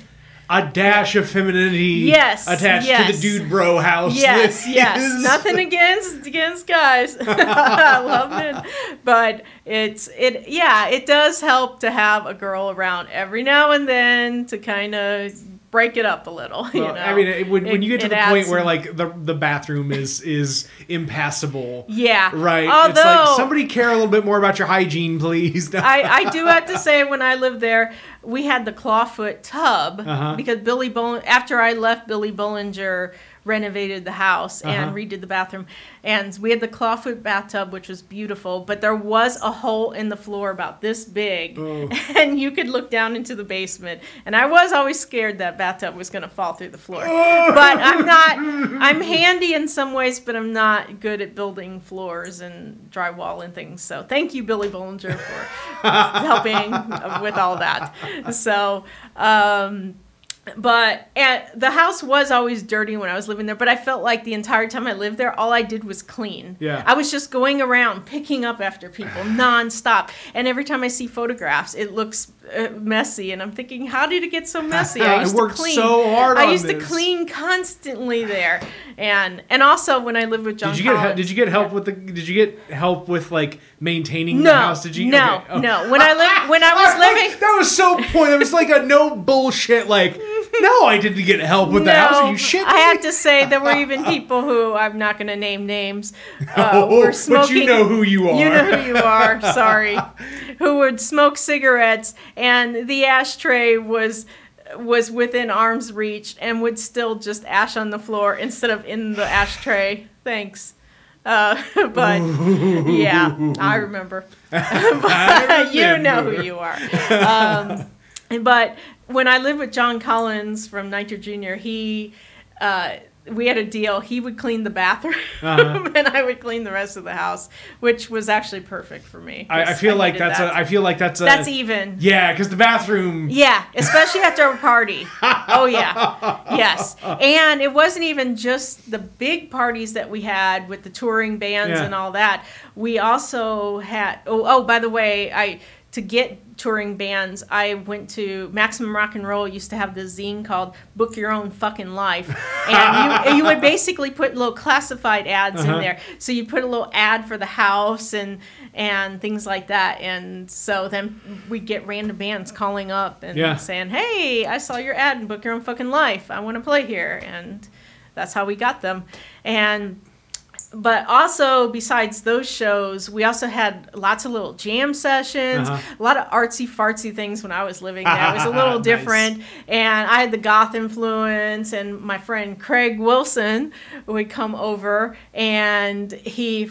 B: a dash of femininity
A: Yes,
B: attached to the dude bro house.
A: Yes, yes.
B: is-
A: Nothing against against guys. I love men, but it's it. Yeah, it does help to have a girl around every now and then to kind of break it up a little. you
B: Well,
A: know,
B: I mean, it, when, when you get to the point where like the the bathroom is is impassable,
A: yeah,
B: right?
A: Although
B: it's like somebody care a little bit more about your hygiene, please.
A: I, I do have to say, when I lived there, we had the clawfoot tub
B: Uh-huh.
A: because Billy Boll- after I left, Billy Bollinger renovated the house and
B: Uh-huh.
A: redid the bathroom, and we had the clawfoot bathtub, which was beautiful. But there was a hole in the floor about this big,
B: Oh.
A: and you could look down into the basement. And I was always scared that bathtub was going to fall through the floor.
B: Oh.
A: but I'm not. I'm handy in some ways, but I'm not good at building floors and drywall and things. So thank you, Billy Bollinger, for helping with all that. So, um, but and the house was always dirty when I was living there. But I felt like the entire time I lived there, all I did was clean.
B: Yeah.
A: I was just going around picking up after people nonstop. And every time I see photographs, it looks uh, messy, and I'm thinking, how did it get so messy?
B: I
A: I used
B: worked
A: to clean
B: so hard
A: I
B: on
A: used to clean constantly there, and and also when I lived with John.
B: Did you get did you get help with the did you get help with like maintaining
A: No,
B: the house? Did you
A: no,
B: okay. Oh.
A: no. When I lived, when I was
B: I- I-
A: living,
B: that was so point. It was like a no bullshit. Like, no, I didn't get help with the house. Are you shit?
A: I have to say there were even people who I'm not going to name names. Uh,
B: Oh,
A: were
B: but you know who you are.
A: You know who you are. Sorry, who would smoke cigarettes, and the ashtray was was within arm's reach, and would still just ash on the floor instead of in the ashtray. Thanks. Uh, but yeah, I remember. but you know who you are. Um, but when I lived with John Collins from Nitro Junior, he uh, we had a deal. He would clean the bathroom,
B: Uh-huh.
A: and I would clean the rest of the house, which was actually perfect for me.
B: I, I feel like that's
A: that.
B: a. I feel like that's a.
A: that's even.
B: Yeah, because the bathroom.
A: Yeah, especially after a party. Oh yeah, yes. And it wasn't even just the big parties that we had with the touring bands
B: Yeah.
A: and all that. We also had. Oh, oh by the way, I to get touring bands, I went to Maximum Rocknroll. Used to have this zine called "Book Your Own Fucking Life," and you, you would basically put little classified ads
B: Uh-huh.
A: in there. So you put a little ad for the house and and things like that. And so then we get random bands calling up and
B: Yeah.
A: saying, "Hey, I saw your ad in Book Your Own Fucking Life. I want to play here." And that's how we got them. And but also besides those shows, we also had lots of little jam sessions,
B: Uh-huh.
A: a lot of artsy fartsy things when I was living there. It was a little
B: Nice.
A: different, and I had the goth influence. And my friend Craig Wilson would come over, and he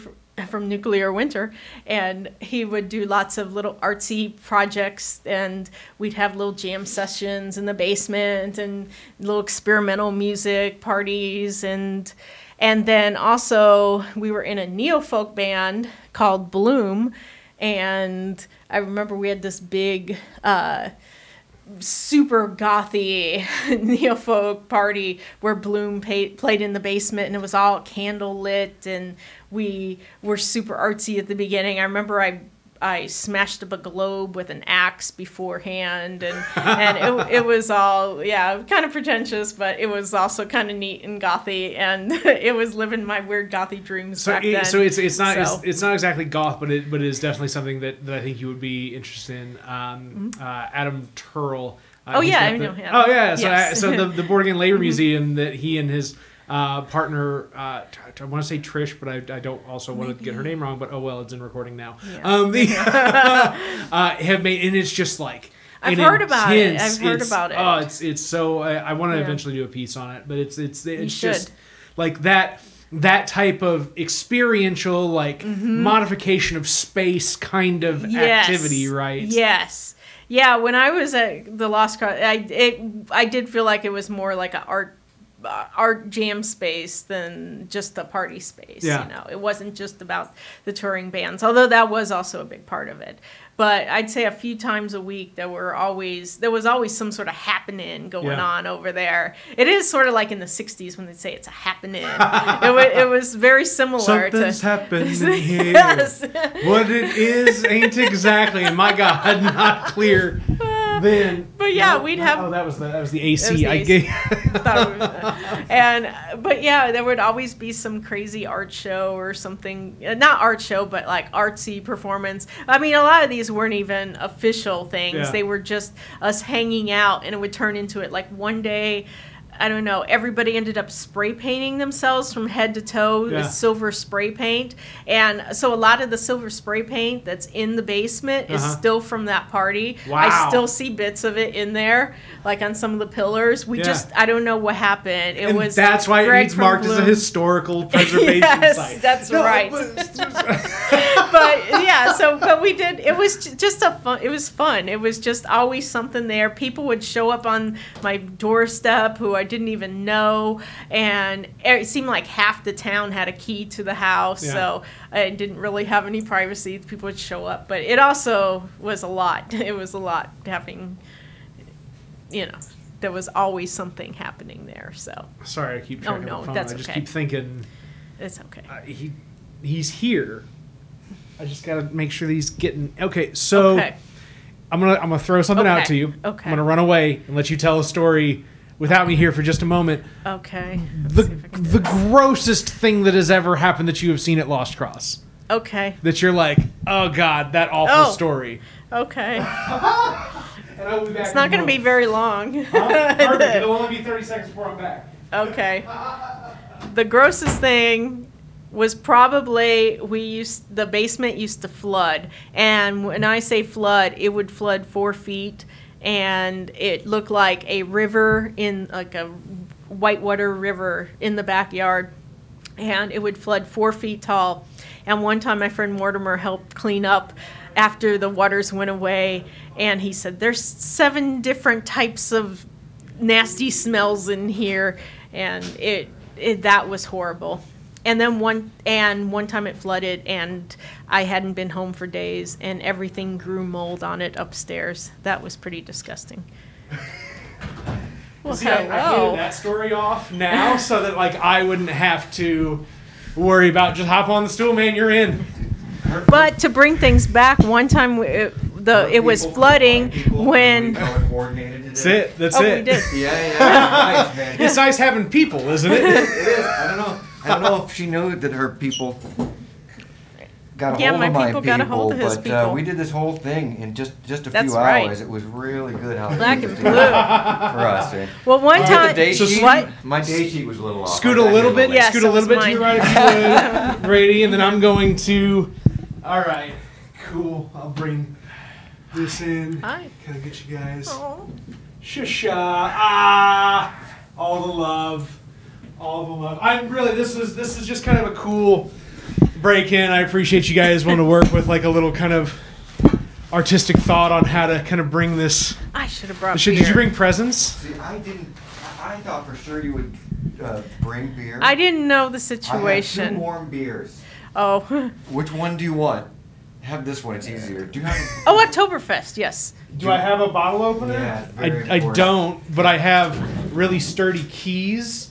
A: from Nuclear Winter, and he would do lots of little artsy projects, and we'd have little jam sessions in the basement and little experimental music parties and and then also we were in a neo folk band called Bloom, and I remember we had this big. Uh, super gothy neo folk party where Bloom pay, played in the basement and it was all candle lit and we were super artsy at the beginning. I remember I I smashed up a globe with an axe beforehand and and it, it was all yeah kind of pretentious but it was also kind of neat and gothy and it was living my weird gothy dreams
B: So,
A: back
B: it,
A: then.
B: so it's it's not
A: So-
B: it's, it's not exactly goth, but it but it is definitely something that, that I think you would be interested in. Um, uh, Adam Turl. Uh,
A: Mm-hmm. Oh, yeah, I know him.
B: Oh yeah, so
A: Yes. Mm-hmm.
B: I, so the the Born Again Labor Museum that he and his uh, partner, uh, t- I want to say Trish, but I, I don't also want to get her name wrong. But oh well, it's in recording now.
A: Yeah.
B: Um, the uh, have made and it's just like.
A: I've heard about it. I've heard about it.
B: Oh, it's it's so I, I want to
A: Yeah.
B: eventually do a piece on it, but it's it's it's just like that that type of experiential like modification of space kind of
A: Mm-hmm. Yes.
B: activity right
A: Yes. Yeah, when I was at the Lost Cause, I it I did feel like it was more like an art art jam space than just the party space.
B: Yeah.
A: You know, it wasn't just about the touring bands, although that was also a big part of it. But I'd say a few times a week there were always there was always some sort of happening going
B: Yeah.
A: on over there. It is sort of like in the '60s when they say it's a happening. it, wa- it was very similar
B: something's
A: to.
B: happening here
A: yes.
B: what it is ain't exactly my god not clear then
A: But yeah,
B: No,
A: we'd have-
B: oh that was the that was the AC,
A: was the
B: I
A: AC.
B: gave
A: and but yeah, there would always be some crazy art show or something. uh, Not art show, but like artsy performance. I mean, a lot of these weren't even official things.
B: Yeah.
A: They were just us hanging out, and it would turn into it. Like one day. I don't know. Everybody ended up spray painting themselves from head to toe
B: Yeah.
A: with silver spray paint, and so a lot of the silver spray paint that's in the basement is
B: Uh-huh.
A: still from that party.
B: Wow.
A: I still see bits of it in there, like on some of the pillars. We
B: Yeah.
A: just I don't know what happened. It
B: and
A: was
B: that's why
A: Greg
B: it needs marked as a historical preservation
A: Yes,
B: site
A: that's right.
B: but-
A: but yeah, so but we did. It was just a fun. It was fun. It was just always something there. People would show up on my doorstep who I didn't even know, and it seemed like half the town had a key to the house.
B: Yeah.
A: So I didn't really have any privacy. People would show up, but it also was a lot. It was a lot having, you know. There was always something happening there, so
B: sorry I keep track
A: Oh, no,
B: the phone
A: that's
B: I just
A: okay.
B: keep thinking
A: it's okay.
B: uh, he he's here I just gotta make sure that he's getting okay so
A: okay.
B: I'm gonna I'm gonna throw something out to you.
A: okay.
B: I'm gonna run away and let you tell a story without me here for just a moment.
A: Okay.
B: The
A: see if I can do
B: the grossest thing that has ever happened that you have seen at Lost Cross.
A: Okay.
B: That you're like, oh god, that awful
A: Oh.
B: story.
A: Okay.
B: And I will be back
A: It's not going to be very long.
B: Perfect. It'll only be 30 seconds before I'm back.
A: okay. The grossest thing was probably we used the basement used to flood, and when I say flood, it would flood four feet, and it looked like a river in like a whitewater river in the backyard, and it would flood four feet tall. And one time, my friend Mortimer helped clean up after the waters went away, and he said, "There's seven different types of nasty smells in here," and it, it that was horrible. And then one and one time it flooded, and I hadn't been home for days, and everything grew mold on it upstairs. That was pretty disgusting. Well,
B: See, I, I
A: hello.
B: hated that story off now so that like I wouldn't have to worry about just hop on the stool, man. You're in.
A: But to bring things back, one time it, the it was
C: People,
A: flooding when.
C: color
B: That's it. That's
A: Oh,
B: it.
A: we did.
C: Yeah, yeah. nice, man.
B: It's nice having people, isn't
C: it?
B: it
C: is. I don't know. I don't know if she knew that her people got a
A: Yeah,
C: hold
A: my
C: of my
A: people got a hold of his
C: but uh,
A: people.
C: we did this whole thing in just just a
A: That's
C: few
A: right.
C: hours. It was really good how
A: Black
C: she
A: and
C: was
A: blue.
C: it for us. And
A: Well, one
C: you did
A: time.
C: day
B: So
C: sheet.
A: what?
C: My day sheet was a little off.
B: Scoot
C: I
B: a
C: got
B: little
C: here
B: bit.
C: late.
A: Yeah,
B: scoot
A: so
B: a little
A: was
B: bit to your
A: mine.
B: right if you would, Brady, and then I'm going to. All right, cool. I'll bring this in.
A: Hi.
B: Kind of get you guys.
A: Oh.
B: Shusha. Ah. All the love. All the love. I'm really. This is this is just kind of a cool break in. I appreciate you guys want to work with like a little kind of artistic thought on how to kind of bring this.
A: I should have brought.
B: Should, did you bring presents?
C: See, I didn't. I I thought for sure you would uh, bring beer.
A: I didn't know the
C: I have two warm beers.
A: Oh.
C: Which one do you want? Have this one. It's easier. Do you have? A,
A: Oh, Oktoberfest. Yes.
B: Do I have a bottle opener?
C: Yeah,
B: I,
C: very
B: I
C: important.
B: don't, but I have really sturdy keys.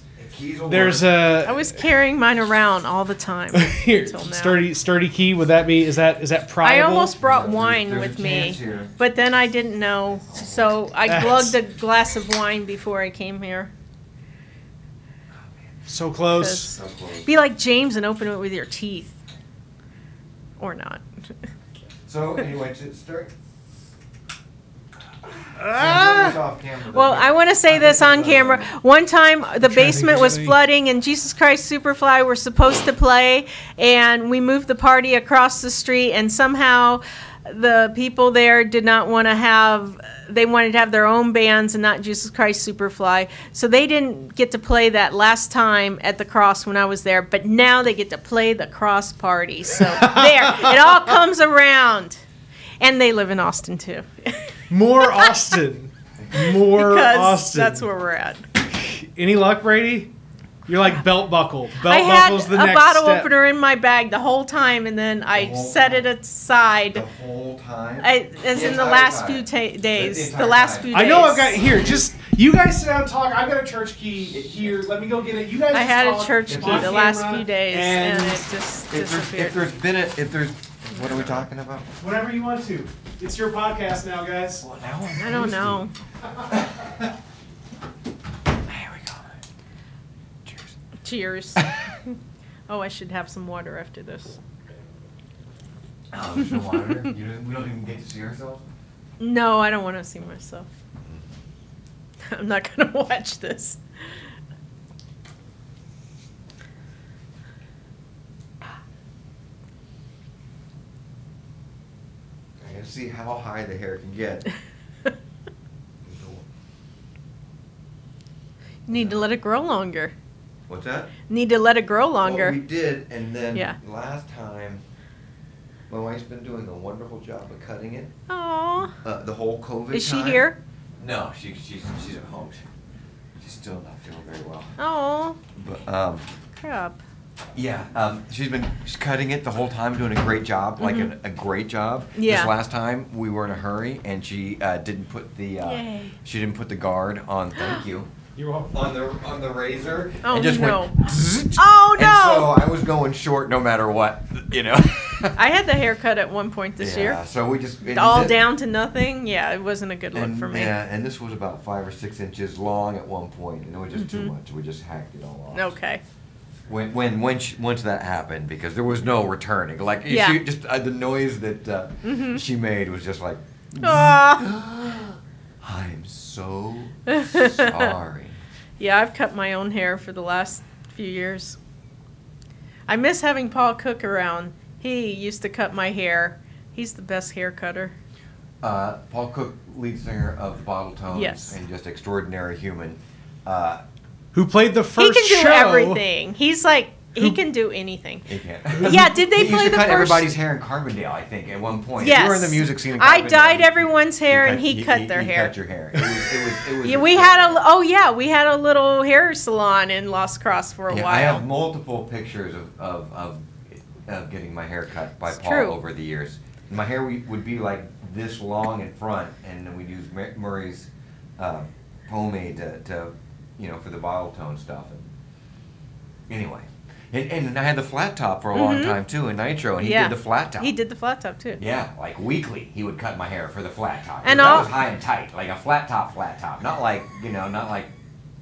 C: The
B: There's a
A: I was carrying mine around all the time.
B: here
A: until now.
B: sturdy sturdy key. Would that be? Is that is that
A: probable?
B: I
A: almost brought
C: There's-
A: wine
C: there's a
A: with me,
C: here.
A: but then I didn't know, so I
B: That's-
A: glugged a glass of wine before I came here.
B: so close.
A: 'Cause-
C: So close.
A: Be like James and open it with your teeth, or not.
C: So anyway, to start.
B: Ah!
A: Well, I want to say this on camera. One time, the basement was flooding, and Jesus Christ Superfly were supposed to play, and we moved the party across the street, and somehow the people there did not want to have. They wanted to have their own bands and not Jesus Christ Superfly, so they didn't get to play that last time at the Cross when I was there. But now they get to play the Cross party. So there, it all comes around, and they live in Austin too.
B: More Austin. More
A: because
B: Austin.
A: that's where we're at.
B: Any luck, Brady? You're like belt buckle. Belt
A: I had
B: buckle's the
A: a bottle
B: step.
A: opener in my bag the whole time, and then I
C: whole
A: set
C: time?
A: it aside.
C: The whole time.
A: I, as
C: The
A: in the last
C: time.
A: few ta- days, the,
C: entire
A: last
C: time.
A: few days.
B: I know I've got here. Just you guys sit down and talk. I've got a church key here. Let me go get it. You guys.
A: I
B: just
A: had a church key the last few days,
B: and
A: and, it just
C: if there's, if there's been a, if there's, what are we talking about?
B: whatever you want to. It's your podcast now, guys.
C: Well, now I'm
A: don't know.
C: There we go. Cheers.
A: Cheers. oh, I should have some water after this.
C: Oh, there's no water. You don't, we don't even get to see ourselves.
A: No, I don't want to see myself. I'm not gonna watch this.
C: I gotta see how high the hair can get.
A: Need to let it grow longer.
C: What's that?
A: Need to let it grow
C: Well,
A: longer.
C: we did, and then
A: Yeah.
C: last time, my wife's been doing a wonderful job of cutting it.
A: Aw.
C: Uh, the whole COVID.
A: Is she
C: time.
A: here?
C: No, she, she's she's at home. She's still not feeling very well.
A: Oh,
C: But um,
A: crap.
C: Yeah, um, she's been she's cutting it the whole time, doing a great job, like
A: Mhm.
C: a, a great job.
A: Yeah.
C: This last time we were in a hurry, and she uh, didn't put the uh, she didn't put the guard on. Thank you.
B: You're.
C: On the on the razor.
A: Oh,
C: and just
A: no.
C: went.
A: Oh,
C: And so. I was going short no matter what, you know.
A: I had the haircut at one point this
C: yeah,
A: year.
C: So we just and
A: All
C: thi-
A: down to nothing. Yeah, it wasn't a good look
C: and,
A: for me.
C: Yeah, and this was about five or six inches long at one point, and it was just too
A: Mhm.
C: much. We just hacked it all off.
A: Okay.
C: When when when she, once that happened, because there was no returning. Like
A: Yeah.
C: she just uh, the noise that uh,
A: Mhm.
C: she made was just like,
A: Ah.
C: I'm so sorry.
A: Yeah, I've cut my own hair for the last few years. I miss having Paul Cook around. He used to cut my hair. He's the best hair cutter.
C: Uh, Paul Cook, lead singer of the Bottle Tones,
A: Yes.
C: and just extraordinary human. Uh,
B: Who played the first.
A: He
B: first
A: can do
B: show?
A: everything. He's like he
B: Who-
A: can do anything.
C: he can't.
A: Yeah, did they
C: he used
A: play
C: to
A: the
C: cut
A: first-
C: everybody's hair in Carbondale? I think at one point. If
A: Yes.
C: you were in the music scene. In
A: I dyed everyone's hair and he cut their
C: he
A: hair.
C: Cut your hair. It was. It was. It was
A: Yeah, we had a oh yeah, we had a little hair salon in Lost Cross for a
C: Yeah,
A: while.
C: I have multiple pictures of, of, of, of getting my hair cut by
A: It's
C: Paul
A: true.
C: over the years. My hair would be like this long in front, and then we'd use Murray's uh, pomade to, to, you know, for the bottle tone stuff. And anyway, And, and I had the flat top for a long
A: Mhm.
C: time too in Nitro, and he
A: Yeah.
C: did the flat top.
A: He did the flat top too.
C: Yeah, like weekly, he would cut my hair for the flat top.
A: And
C: that was high and tight, like a flat top, flat top. Not like you know, not like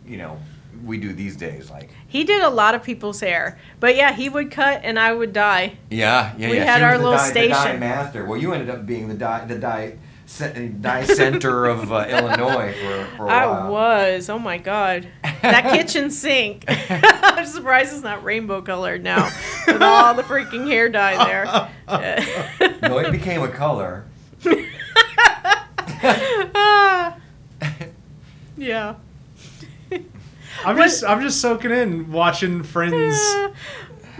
C: you know, we do these days. Like
A: He did a lot of people's hair, but yeah, he would cut and I would dye.
C: yeah, yeah,
A: We
C: yeah.
A: had
C: She
A: our
C: was the
A: little
C: dye
A: station.
C: master. Well, you ended up being the dye, the dye, ce- dye center of uh, Illinois for, for a
A: I
C: while.
A: was. Oh my god, that kitchen sink. I'm surprised it's not rainbow colored now with all the freaking hair dye there.
C: No, it became a color.
A: Ah. yeah.
B: I'm
A: What-
B: just I'm just soaking in watching friends.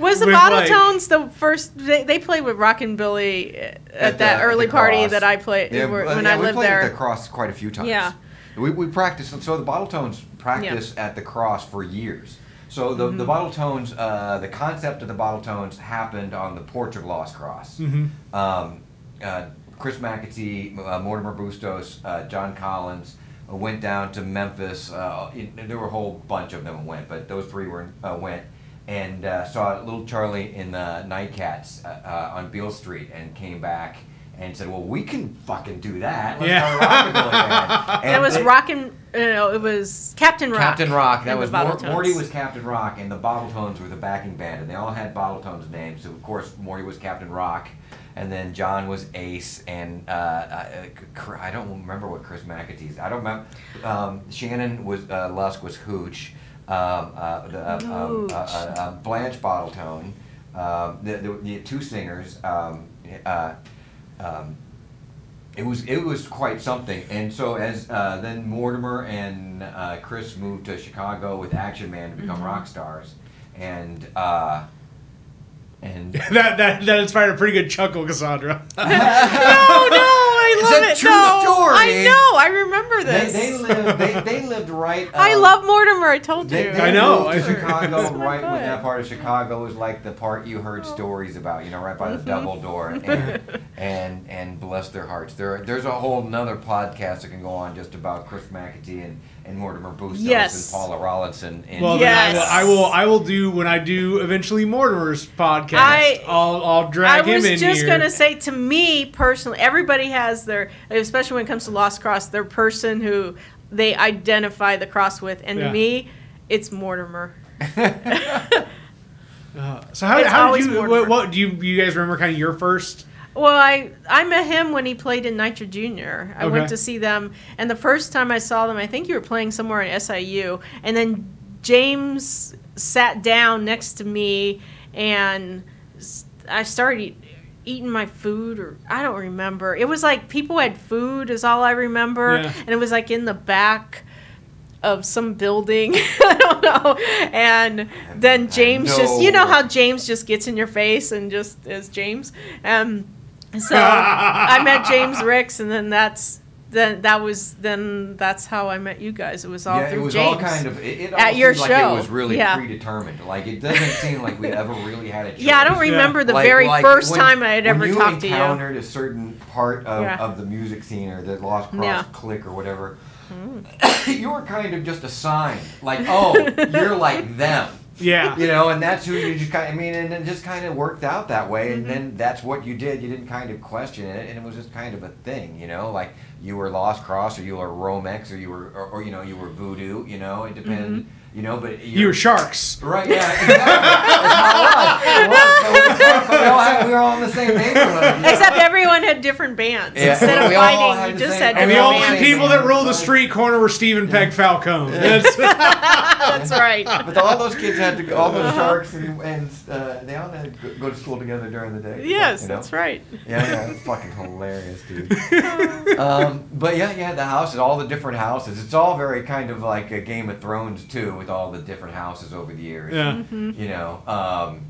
A: Was the
B: With,
A: Bottle
B: like-
A: Tones the first? They, they played with Rockin' Billy at,
C: At
A: that
C: the-
A: early
C: at
A: party
C: Cross.
A: that I played
C: Yeah,
A: where-
C: uh,
A: when
C: yeah,
A: I
C: we
A: lived
C: played
A: there.
C: at the cross quite a few times.
A: Yeah.
C: We, we practiced, so the Bottle Tones practiced at the cross for years. So the,
A: Mm-hmm.
C: the Bottle Tones, uh, the concept of the Bottle Tones happened on the Porch of Lost Cross.
B: hmm
C: Um, uh, Chris McAtee, uh, Mortimer Bustos, uh, John Collins uh, went down to Memphis. Uh, it- there were a whole bunch of them went, but those three were uh, went and uh, saw little Charlie and the Nightcats uh, uh, on Beale Street and came back and said, "Well, we can fucking do that. Let's
B: Yeah.
C: start a.
A: And it was
C: they-
A: Rockin'. No, it was Captain Rock.
C: Captain Rock. That
A: and
C: was Mor- Morty was Captain Rock, and the Bottle Tones were the backing band, and they all had Bottle Tones names. So of course Morty was Captain Rock, and then John was Ace, and uh, uh, I don't remember what Chris McAtee's. I don't remember. Um, Shannon was uh, Lusk was Hooch. Um, uh, the, uh, um, uh, uh, uh, Blanche Bottle Tone. Um, the, the, the two singers. Um, uh, um, it was it was quite something. And so as uh, then Mortimer and uh, Chris moved to Chicago with Action Man to become
A: Mm-hmm.
C: rock stars, and uh, and
B: that that that inspired a pretty good chuckle, Cassandra.
A: no, no, I
C: It's
A: love
C: a
A: it.
C: true
A: no,
C: story.
A: I know. I remember this.
C: they lived they, they lived right.
A: I
C: um,
A: love Mortimer. I told you.
C: they
B: I know.
C: moved to Chicago right when that part of Chicago was like the part you heard stories about, you know, right by the
A: Mhm.
C: double door, and and and bless their hearts. There, there's a whole another podcast that can go on just about Chris McAtee and, and Mortimer Bustos
A: Yes.
C: and Paula Rollinson. And
B: Well,
A: Yes.
B: I will, I will I will do when I do eventually Mortimer's podcast.
A: I-
B: will I'll drag
A: I was
B: him in
A: just gonna say, to me personally, everybody has their, especially when it comes to Lost Cross, their person who they identify the cross with, and
B: Yeah.
A: to me, it's Mortimer.
B: Uh, so how,
A: It's
B: how did you
A: Mortimer.
B: what, what do you you guys remember kind of your first?
A: Well, I I met him when he played in Nitro Junior. I
B: Okay.
A: went to see them, and the first time I saw them, I think you were playing somewhere in SIU, and then James sat down next to me, and I started eating my food, or I don't remember. It was like people had food, is all I remember,
B: Yeah.
A: and it was like in the back of some building. I don't know. And then James just, you know how James just gets in your face and just is James. Um, so I met James Ricks, and then that's then that was then that's how I met you guys. It was all
C: yeah,
A: through
C: it was
A: James.
C: all kind of it, it
A: At your show.
C: Like it was really
A: Yeah.
C: predetermined. Like it doesn't seem like we ever really had a choice.
A: yeah, I don't remember the
C: Like-
A: very
C: like
A: first
C: when-
A: time I had ever talked to you.
C: encountered a certain part of,
A: Yeah.
C: of the music scene or the Lost Cross
A: Yeah.
C: clique or whatever,
A: Mm.
C: you were kind of just a sign, Like, oh, you're like them.
B: Yeah.
C: You know, and that's who you just kind. I mean, and it just kind of worked out that way, and
A: Mhm.
C: then that's what you did. You didn't kind of question it, and it was just kind of a thing. You know, like you were Lost Cross, or you were Romex, or you were, or, or you know, you were Voodoo. You know, it depended.
A: Mm-hmm.
C: You know, but
B: You were sharks.
C: Right, yeah, exactly. That's how it was. It was. So we, we all had, we were all in the same neighborhood.
A: Except everyone had different bands.
C: Yeah,
A: Instead of
C: we all
A: fighting,
C: had
A: you
C: the
A: just
C: same-
A: had
B: And the
A: different
B: only
C: Yeah.
A: bands.
B: people that ruled the street corner were Stephen Peg Falcone. That's,
A: That's right.
C: But all those kids had to go, all those sharks, and, and uh, they all had to go- go to school together during the day.
A: Yes,
C: you know?
A: that's right.
C: Yeah, yeah, it's fucking hilarious, dude. um, but yeah, yeah, the houses, all the different houses. It's all very kind of like a Game of Thrones too, with all the different houses over the years.
B: yeah.
A: Mm-hmm.
C: You know, um,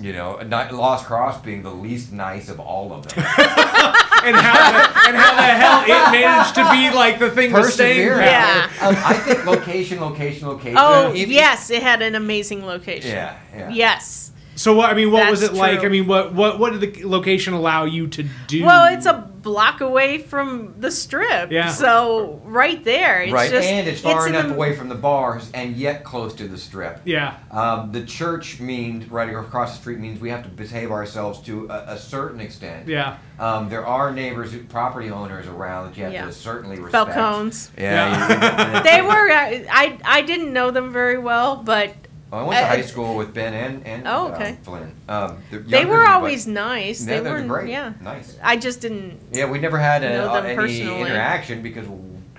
C: you know, Ni- Lost Cross being the least nice of all of them.
B: And how the, and how the hell it managed to be like the thing to stay.
C: Perseverance.
A: Yeah.
C: Um, I think location, location, location.
A: Oh
C: Even-
A: yes, it had an amazing location.
C: Yeah, yeah.
A: Yes.
B: So what? I mean, what was it
A: That's
B: like?
A: true.
B: I mean, what what what did the location allow you to do?
A: Well, it's a block away from the strip.
B: Yeah.
A: So right there. It's
C: right,
A: Just,
C: and it's far
A: in
C: enough
A: the-
C: away from the bars and yet close to the strip.
B: yeah,
C: Um, the church means right across the street means we have to behave ourselves to a, a certain extent.
B: yeah.
C: Um, there are neighbors, property owners around that you have
A: Yeah.
C: to certainly respect.
A: Falcones.
C: Yeah,
B: Yeah.
A: They were. uh, I I didn't know them very well, but
C: Well, I went to
A: Uh,
C: high school with Ben and and
A: Oh,
C: um,
A: okay.
C: Flynn. Um, they're
A: they were always
C: but-
A: nice.
C: Yeah,
A: they
C: they're
A: were
C: great.
A: Yeah.
C: Nice.
A: I just didn't.
C: Yeah, we never had a,
A: Know
C: uh,
A: them
C: any
A: personally.
C: interaction because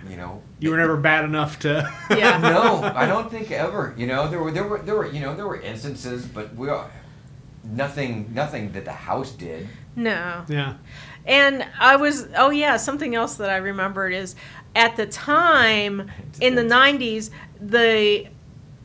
C: you know.
B: You were never bad enough to.
A: Yeah.
C: no, I don't think ever. You know, there were there were there were you know there were instances, but we are nothing nothing that the house did.
A: No.
B: yeah.
A: And I was, oh yeah, something else that I remembered is at the time in the 90s, the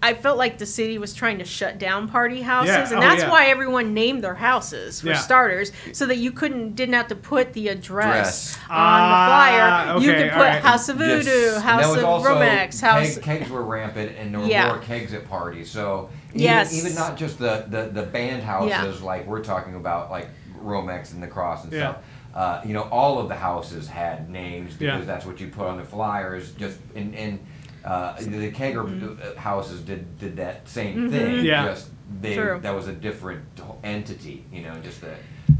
A: I felt like the city was trying to shut down party houses,
B: Yeah,
A: and
B: oh,
A: that's
B: yeah.
A: why everyone named their houses for
B: Yeah.
A: starters, so that you couldn't didn't have to put the address
C: Dress.
A: on
B: Ah,
A: the flyer. you could put
B: alright.
A: House of Voodoo,
C: Yes.
A: House of Romex, House.
C: keg- kegs were rampant, and there were
A: Yeah.
C: more kegs at parties. So even,
A: Yes.
C: even not just the, the, the band houses
A: Yeah.
C: like we're talking about, like Romex and the Cross and
B: Yeah.
C: stuff. Uh, you know, all of the houses had names because
B: Yeah.
C: that's what you put on the flyers. Just and in uh, the kegger uh, houses did did that same thing.
B: Yeah.
C: Just they
A: True.
C: that was a different entity. You know, just the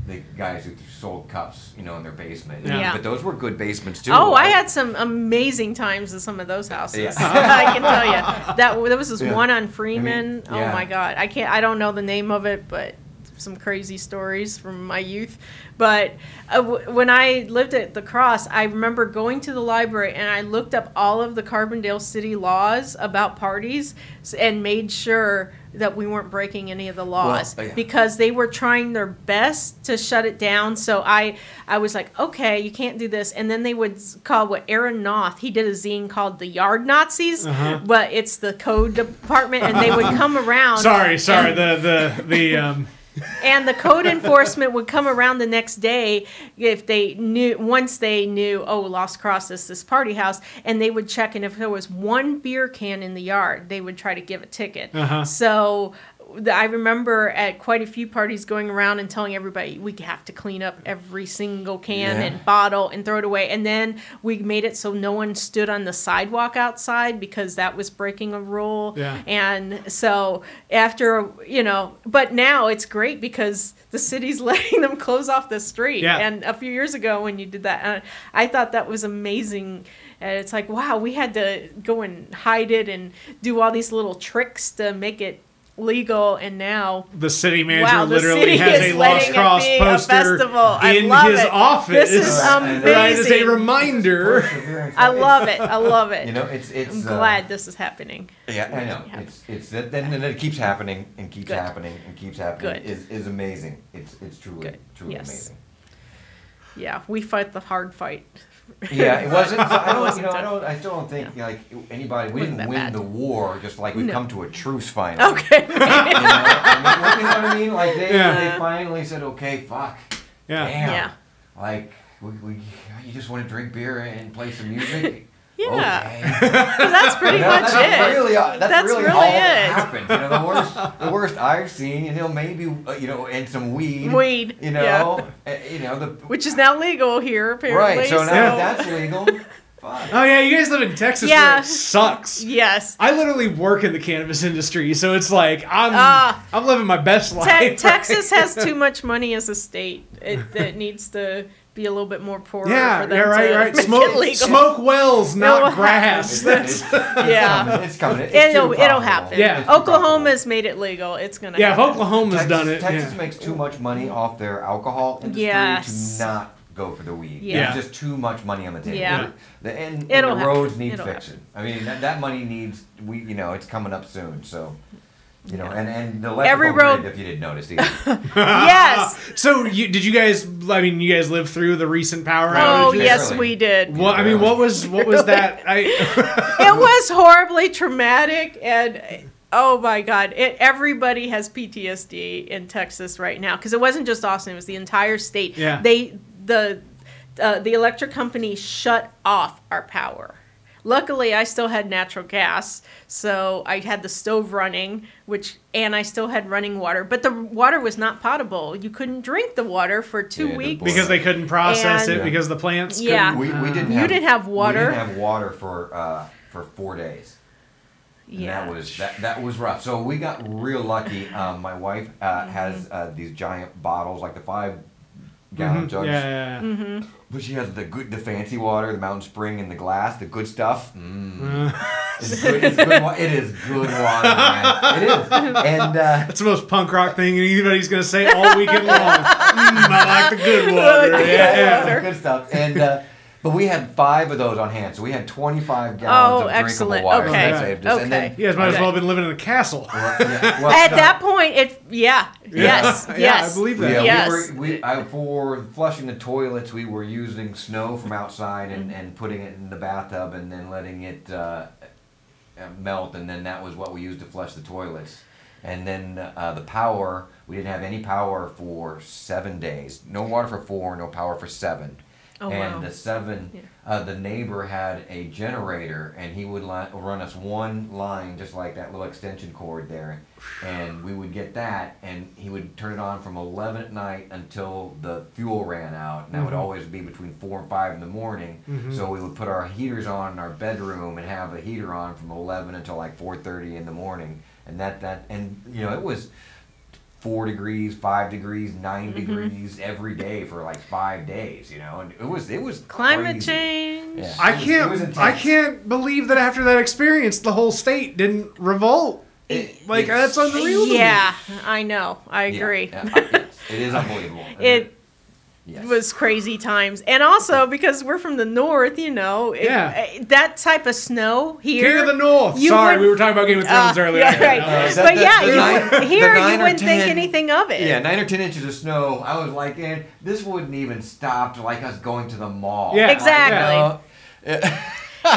C: the guys who sold cups. You know, in their basement.
B: Yeah.
A: Yeah.
C: But those were good basements too.
A: Oh, I had some amazing times at some of those houses.
C: Yeah.
A: I can tell you that there was this
C: Yeah.
A: one on Freeman.
C: I mean, yeah.
A: Oh my God, I can't. I don't know the name of it, but some crazy stories from my youth. But uh, w- when I lived at the Cross, I remember going to the library and I looked up all of the Carbondale city laws about parties and made sure that we weren't breaking any of the laws
C: yeah.
A: because they were trying their best to shut it down. So I, I was like, okay, you can't do this. And then they would call what Aaron Noth. He did a zine called the Yard Nazis,
B: Uh-huh.
A: but it's the code department, and they would come around.
B: Sorry, sorry.
A: And,
B: The the the um.
A: And the code enforcement would come around the next day if they knew once they knew oh Lost Cross is this party house, and they would check, and if there was one beer can in the yard, they would try to give a ticket.
B: Uh-huh.
A: So I remember at quite a few parties going around and telling everybody we have to clean up every single can
C: Yeah.
A: and bottle and throw it away. And then we made it so no one stood on the sidewalk outside because that was breaking a rule.
B: Yeah.
A: And so after, you know, but now it's great because the city's letting them close off the street.
B: Yeah.
A: And a few years ago when you did that, uh, I thought that was amazing. And it's like, wow, we had to go and hide it and do all these little tricks to make it legal. And now
B: The city manager
A: Wow, the
B: literally
A: city
B: has a Lost
A: it
B: Cross poster
A: festival. I
B: in
A: love
B: his
A: it.
B: office.
A: This is
C: Right,
B: Right, as a reminder.
A: I love it. I love it.
C: You know, it's it's.
A: I'm
C: uh,
A: glad this is happening.
C: Yeah, I know. It's it's that then then it keeps happening and keeps
A: Good.
C: happening and keeps happening.
A: Good.
C: Is is amazing. It's it's truly
A: Good.
C: truly
A: Yes.
C: amazing.
A: Yeah, we fight the hard fight.
C: Yeah, it wasn't. I don't. You know, I don't. I still don't think like anybody. We didn't win
A: bad.
C: the war. Just like we've
A: No.
C: come to a truce finally.
A: Okay.
C: You know, I mean, you know what I mean? Like they,
B: Yeah.
C: they finally said, okay, fuck,
B: Yeah.
C: damn.
A: Yeah.
C: Like we, we, you just want to drink beer and play some music.
A: Yeah.
C: Okay.
A: That's pretty
C: You know,
A: much
C: that's
A: it.
C: Really, uh, that's,
A: That's
C: really,
A: really
C: all that
A: it.
C: happened. You know, the worst, the worst I've seen. You know, maybe uh, you know, and some weed.
A: Weed,
C: You know, uh, you know the.
A: Which is now legal here, apparently.
C: right. So now
B: Yeah.
C: that's legal. Fuck.
B: Oh yeah, you guys live in Texas where
A: Yeah.
B: it sucks.
A: yes.
B: I literally work in the cannabis industry, so it's like I'm
A: Ah.
B: I'm living my best life.
A: Te-
B: right?
A: Texas has too much money as a state. It, it needs to be a little bit more poor
B: Yeah,
A: for them
B: yeah, right,
A: to
B: right. Smoke, smoke wells, not
A: will
B: grass.
A: happen.
C: It's,
B: That's,
C: it's, it's
A: Yeah.
C: coming. It's coming. It's
A: It'll, it'll happen.
B: Yeah.
C: It's too
A: Oklahoma's made it legal. It's gonna.
B: yeah, if. Oklahoma's
C: Texas,
B: done it,
C: Texas
B: yeah.
C: makes too much money off their alcohol industry
A: Yes.
C: to not go for the weed.
A: Yeah.
C: There's just too much money on the table.
A: Yeah.
C: The, and, and
A: It'll
C: the
A: happen.
C: roads need
A: It'll
C: fixing. I mean, that, that money needs, we you know, it's coming up soon. So, you know,
A: Yeah.
C: and, and the
A: Every road-
C: grid, if you didn't notice either.
A: Yes.
B: So you, did you guys? I mean, you guys lived through the recent power
A: outage.
B: Oh
A: yes,
C: Really?
A: we did.
B: Well, I mean, what was what was that? I
A: it was horribly traumatic and oh my god it, everybody has ptsd in texas right now because it wasn't just austin it was the entire state
B: Yeah.
A: they the uh, the electric company shut off our power Luckily, I still had natural gas, so I had the stove running, which and I still had running water. But the water was not potable. You couldn't drink the water for two
C: Yeah,
A: weeks.
B: because they couldn't process
A: And-
B: it because the plants.
A: Yeah.
B: couldn't-
C: We, we didn't
A: You
C: have,
A: didn't have water?
C: We didn't have water for uh, for four days. And
A: yeah.
C: that was that, that was rough. So we got real lucky. Um, my wife uh,
A: Mm-hmm.
C: has uh, these giant bottles, like the five gallon
B: Mhm.
C: jugs.
B: Yeah, yeah, yeah.
A: Mm-hmm.
C: But she has the good, the fancy water, the Mountain Spring, and the glass, the good stuff. Mm. It's good, it's good wa- it is good water, man. It is. And uh,
B: that's the most punk rock thing anybody's gonna say all weekend long. Mm, I like the good water.
A: Yeah,
B: Yeah.
A: water.
C: good stuff. And uh, but we had five of those on hand, so we had 25 gallons
A: Oh,
C: of
A: excellent.
C: drinkable water.
B: Okay.
C: that saved us. And then,
B: You guys might as well have been living in a castle.
C: well, yeah, well,
A: At
C: no.
A: that point, it yeah, yes,
B: yeah,
A: yes.
B: I believe that.
C: Yeah,
A: Yes.
C: we were we I, for flushing the toilets. We were using snow from outside and, and putting it in the bathtub and then letting it uh, uh, melt, and then that was what we used to flush the toilets. And then uh, the power, we didn't have any power for seven days. No water for four, no power for seven.
A: Oh,
C: and
A: wow.
C: the seven,
A: Yeah.
C: uh, the neighbor had a generator, and he would li- run us one line, just like that little extension cord there, and we would get that, and he would turn it on from eleven at night until the fuel ran out, and that would
B: Mhm.
C: always be between four and five in the morning.
B: Mhm.
C: So we would put our heaters on in our bedroom and have a heater on from eleven until like four thirty in the morning, and that that and you know it was four degrees, five degrees, 9
A: Mm-hmm.
C: degrees every day for like five days. You know, and it was it was
A: Climate
C: crazy.
A: change.
C: Yeah.
B: I
C: It was- it was
B: can't. I can't believe that after that experience, the whole state didn't revolt.
C: It-
B: Like that's unreal.
A: Yeah, I know. I agree.
C: yeah, yes, it is unbelievable.
A: It
C: yes.
A: was crazy times, and also because we're from the north, you know, it-
B: Yeah.
A: eh, that type of snow here.
B: King of the North. Sorry,
A: would-
B: we were talking about Game of Thrones
A: Uh,
B: earlier.
A: yeah, right.
C: Uh,
A: but
C: the-
A: yeah,
C: the
A: you
C: nine-
A: would, here you wouldn't think anything of it.
C: Yeah, nine or ten inches of snow. I was like, eh, this wouldn't even stop to like us going to the mall.
B: Yeah,
A: Exactly.
C: Like, you know,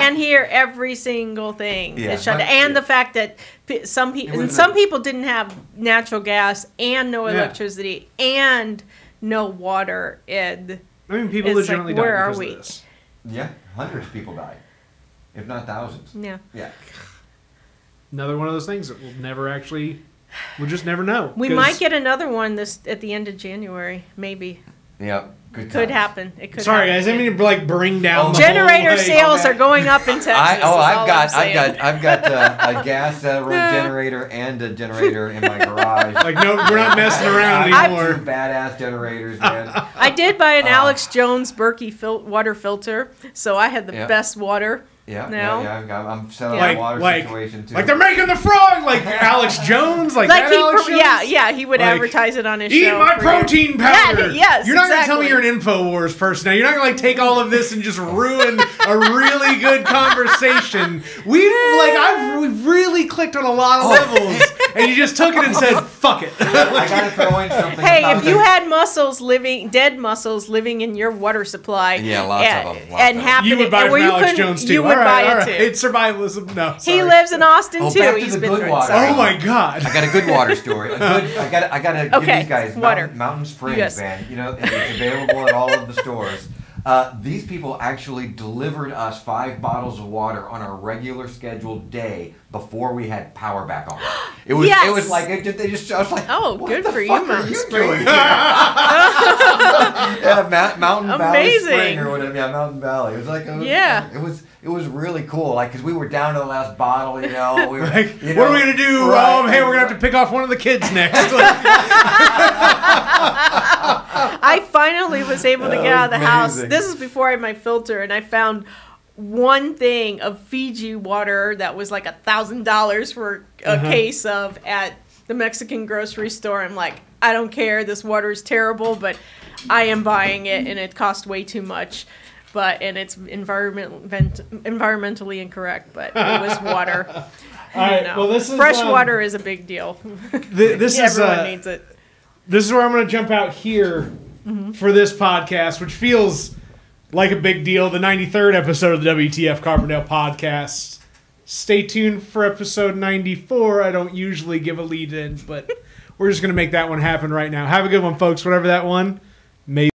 A: and here every single thing
C: Yeah,
A: is shut down. And
C: yeah.
A: the fact that p- some people and some people didn't have natural gas and no
B: Yeah.
A: electricity and no water. And
B: I mean, people
A: It's like,
B: legitimately
A: where
B: died
A: are
B: because
A: we?
B: of this.
C: yeah, hundreds of people die, if not thousands.
A: yeah,
C: Yeah.
B: Another one of those things that we'll never actually. We'll just never know.
A: we
B: 'cause-
A: might get another one this at the end of January. Maybe
C: Yeah. Good
A: could
C: times.
A: happen. It could.
B: Sorry,
A: happen.
B: guys. I mean to like bring down.
C: Oh.
B: the
A: Generator
B: whole,
A: sales
C: okay.
A: are going up in Texas.
C: I, oh, I've got,
A: I'm
C: I've got, I've got uh, a gas uh, generator and a generator in my garage.
B: Like no, we're not messing around
C: I-
B: anymore.
C: Two badass generators, man.
A: I did buy an
C: Uh,
A: Alex Jones Berkey fil- water filter, so I had the
C: Yeah.
A: best water.
C: Yeah,
A: No.
C: yeah, yeah. I've got, I'm selling
A: Yeah.
C: a
B: like,
C: water
B: like,
C: situation too.
B: like they're making the frog, like Alex Jones, like,
A: Like
B: that
A: he,
B: Alex
A: pro- yeah,
B: Jones?
A: yeah, he would
B: Like,
A: advertise it on his
B: Eat
A: show.
B: Eat my
A: for years.
B: protein powder.
A: Yeah, yes,
B: You're not gonna tell me you're an Infowars person now. You're not gonna like take all of this and just ruin a really good conversation. We like I've we've really clicked on a lot of
A: Oh.
B: levels, and you just took it and said fuck it.
C: I gotta throw in something.
A: Hey, if you had mussels living, dead mussels living in your water supply,
C: Yeah, lots
A: and,
C: of eh, 'em, lots
A: and
C: of 'em.
A: happening,
B: you would buy
A: and
B: from
A: where you
B: Alex
A: couldn't-
B: Jones too.
A: You would
B: All right,
A: buy
B: all
A: it too.
B: It's survivalism. No,
A: he lives in Austin
C: Oh,
A: too.
C: back to
A: He's
C: the
A: been
C: good
A: through
C: water.
A: so-
B: Oh my god.
C: I got a good water story. A good, I got. I got to give
A: Okay,
C: these guys
A: water.
C: Mountain, Mountain Springs,
A: Yes.
C: man. You know, it's available at all of the stores. Uh, these people actually delivered us five bottles of water on our regular scheduled day before we had power back on. It was. It was like it, they just. I was like,
A: Oh,
C: what
A: good
C: the
A: for you,
C: fuck are
A: Mountain
C: you doing here? yeah, Ma- Mountain Valley Spring or whatever. Yeah, Mountain Valley. It was like. It was,
A: Yeah.
C: It was. It was really cool. Like, cause we were down to the last bottle. You know. We were.
B: Like,
C: you
B: what are we gonna do?
C: right,
B: um, hey, we're gonna have to pick off one of the kids next.
A: I finally was able to get out of the house. This is before I had my filter, and I found one thing of Fiji water that was like a thousand dollars for a
B: Uh-huh.
A: case of at the Mexican grocery store. I'm like, I don't care. This water is terrible, but I am buying it, and it cost way too much. But and it's environment vent, environmentally incorrect, but it was water.
B: All right.
A: know.
B: Well, this is
A: fresh
B: um,
A: water is a big deal.
B: th- this is
A: Everyone
B: uh,
A: needs it.
B: this is where I'm going to jump out here
A: Mm-hmm.
B: for this podcast, which feels like a big deal. The 93rd episode of the WTF Carbondale podcast. Stay tuned for episode 94. I don't usually give a lead in, but we're just going to make that one happen right now. Have a good one, folks. Whatever that one may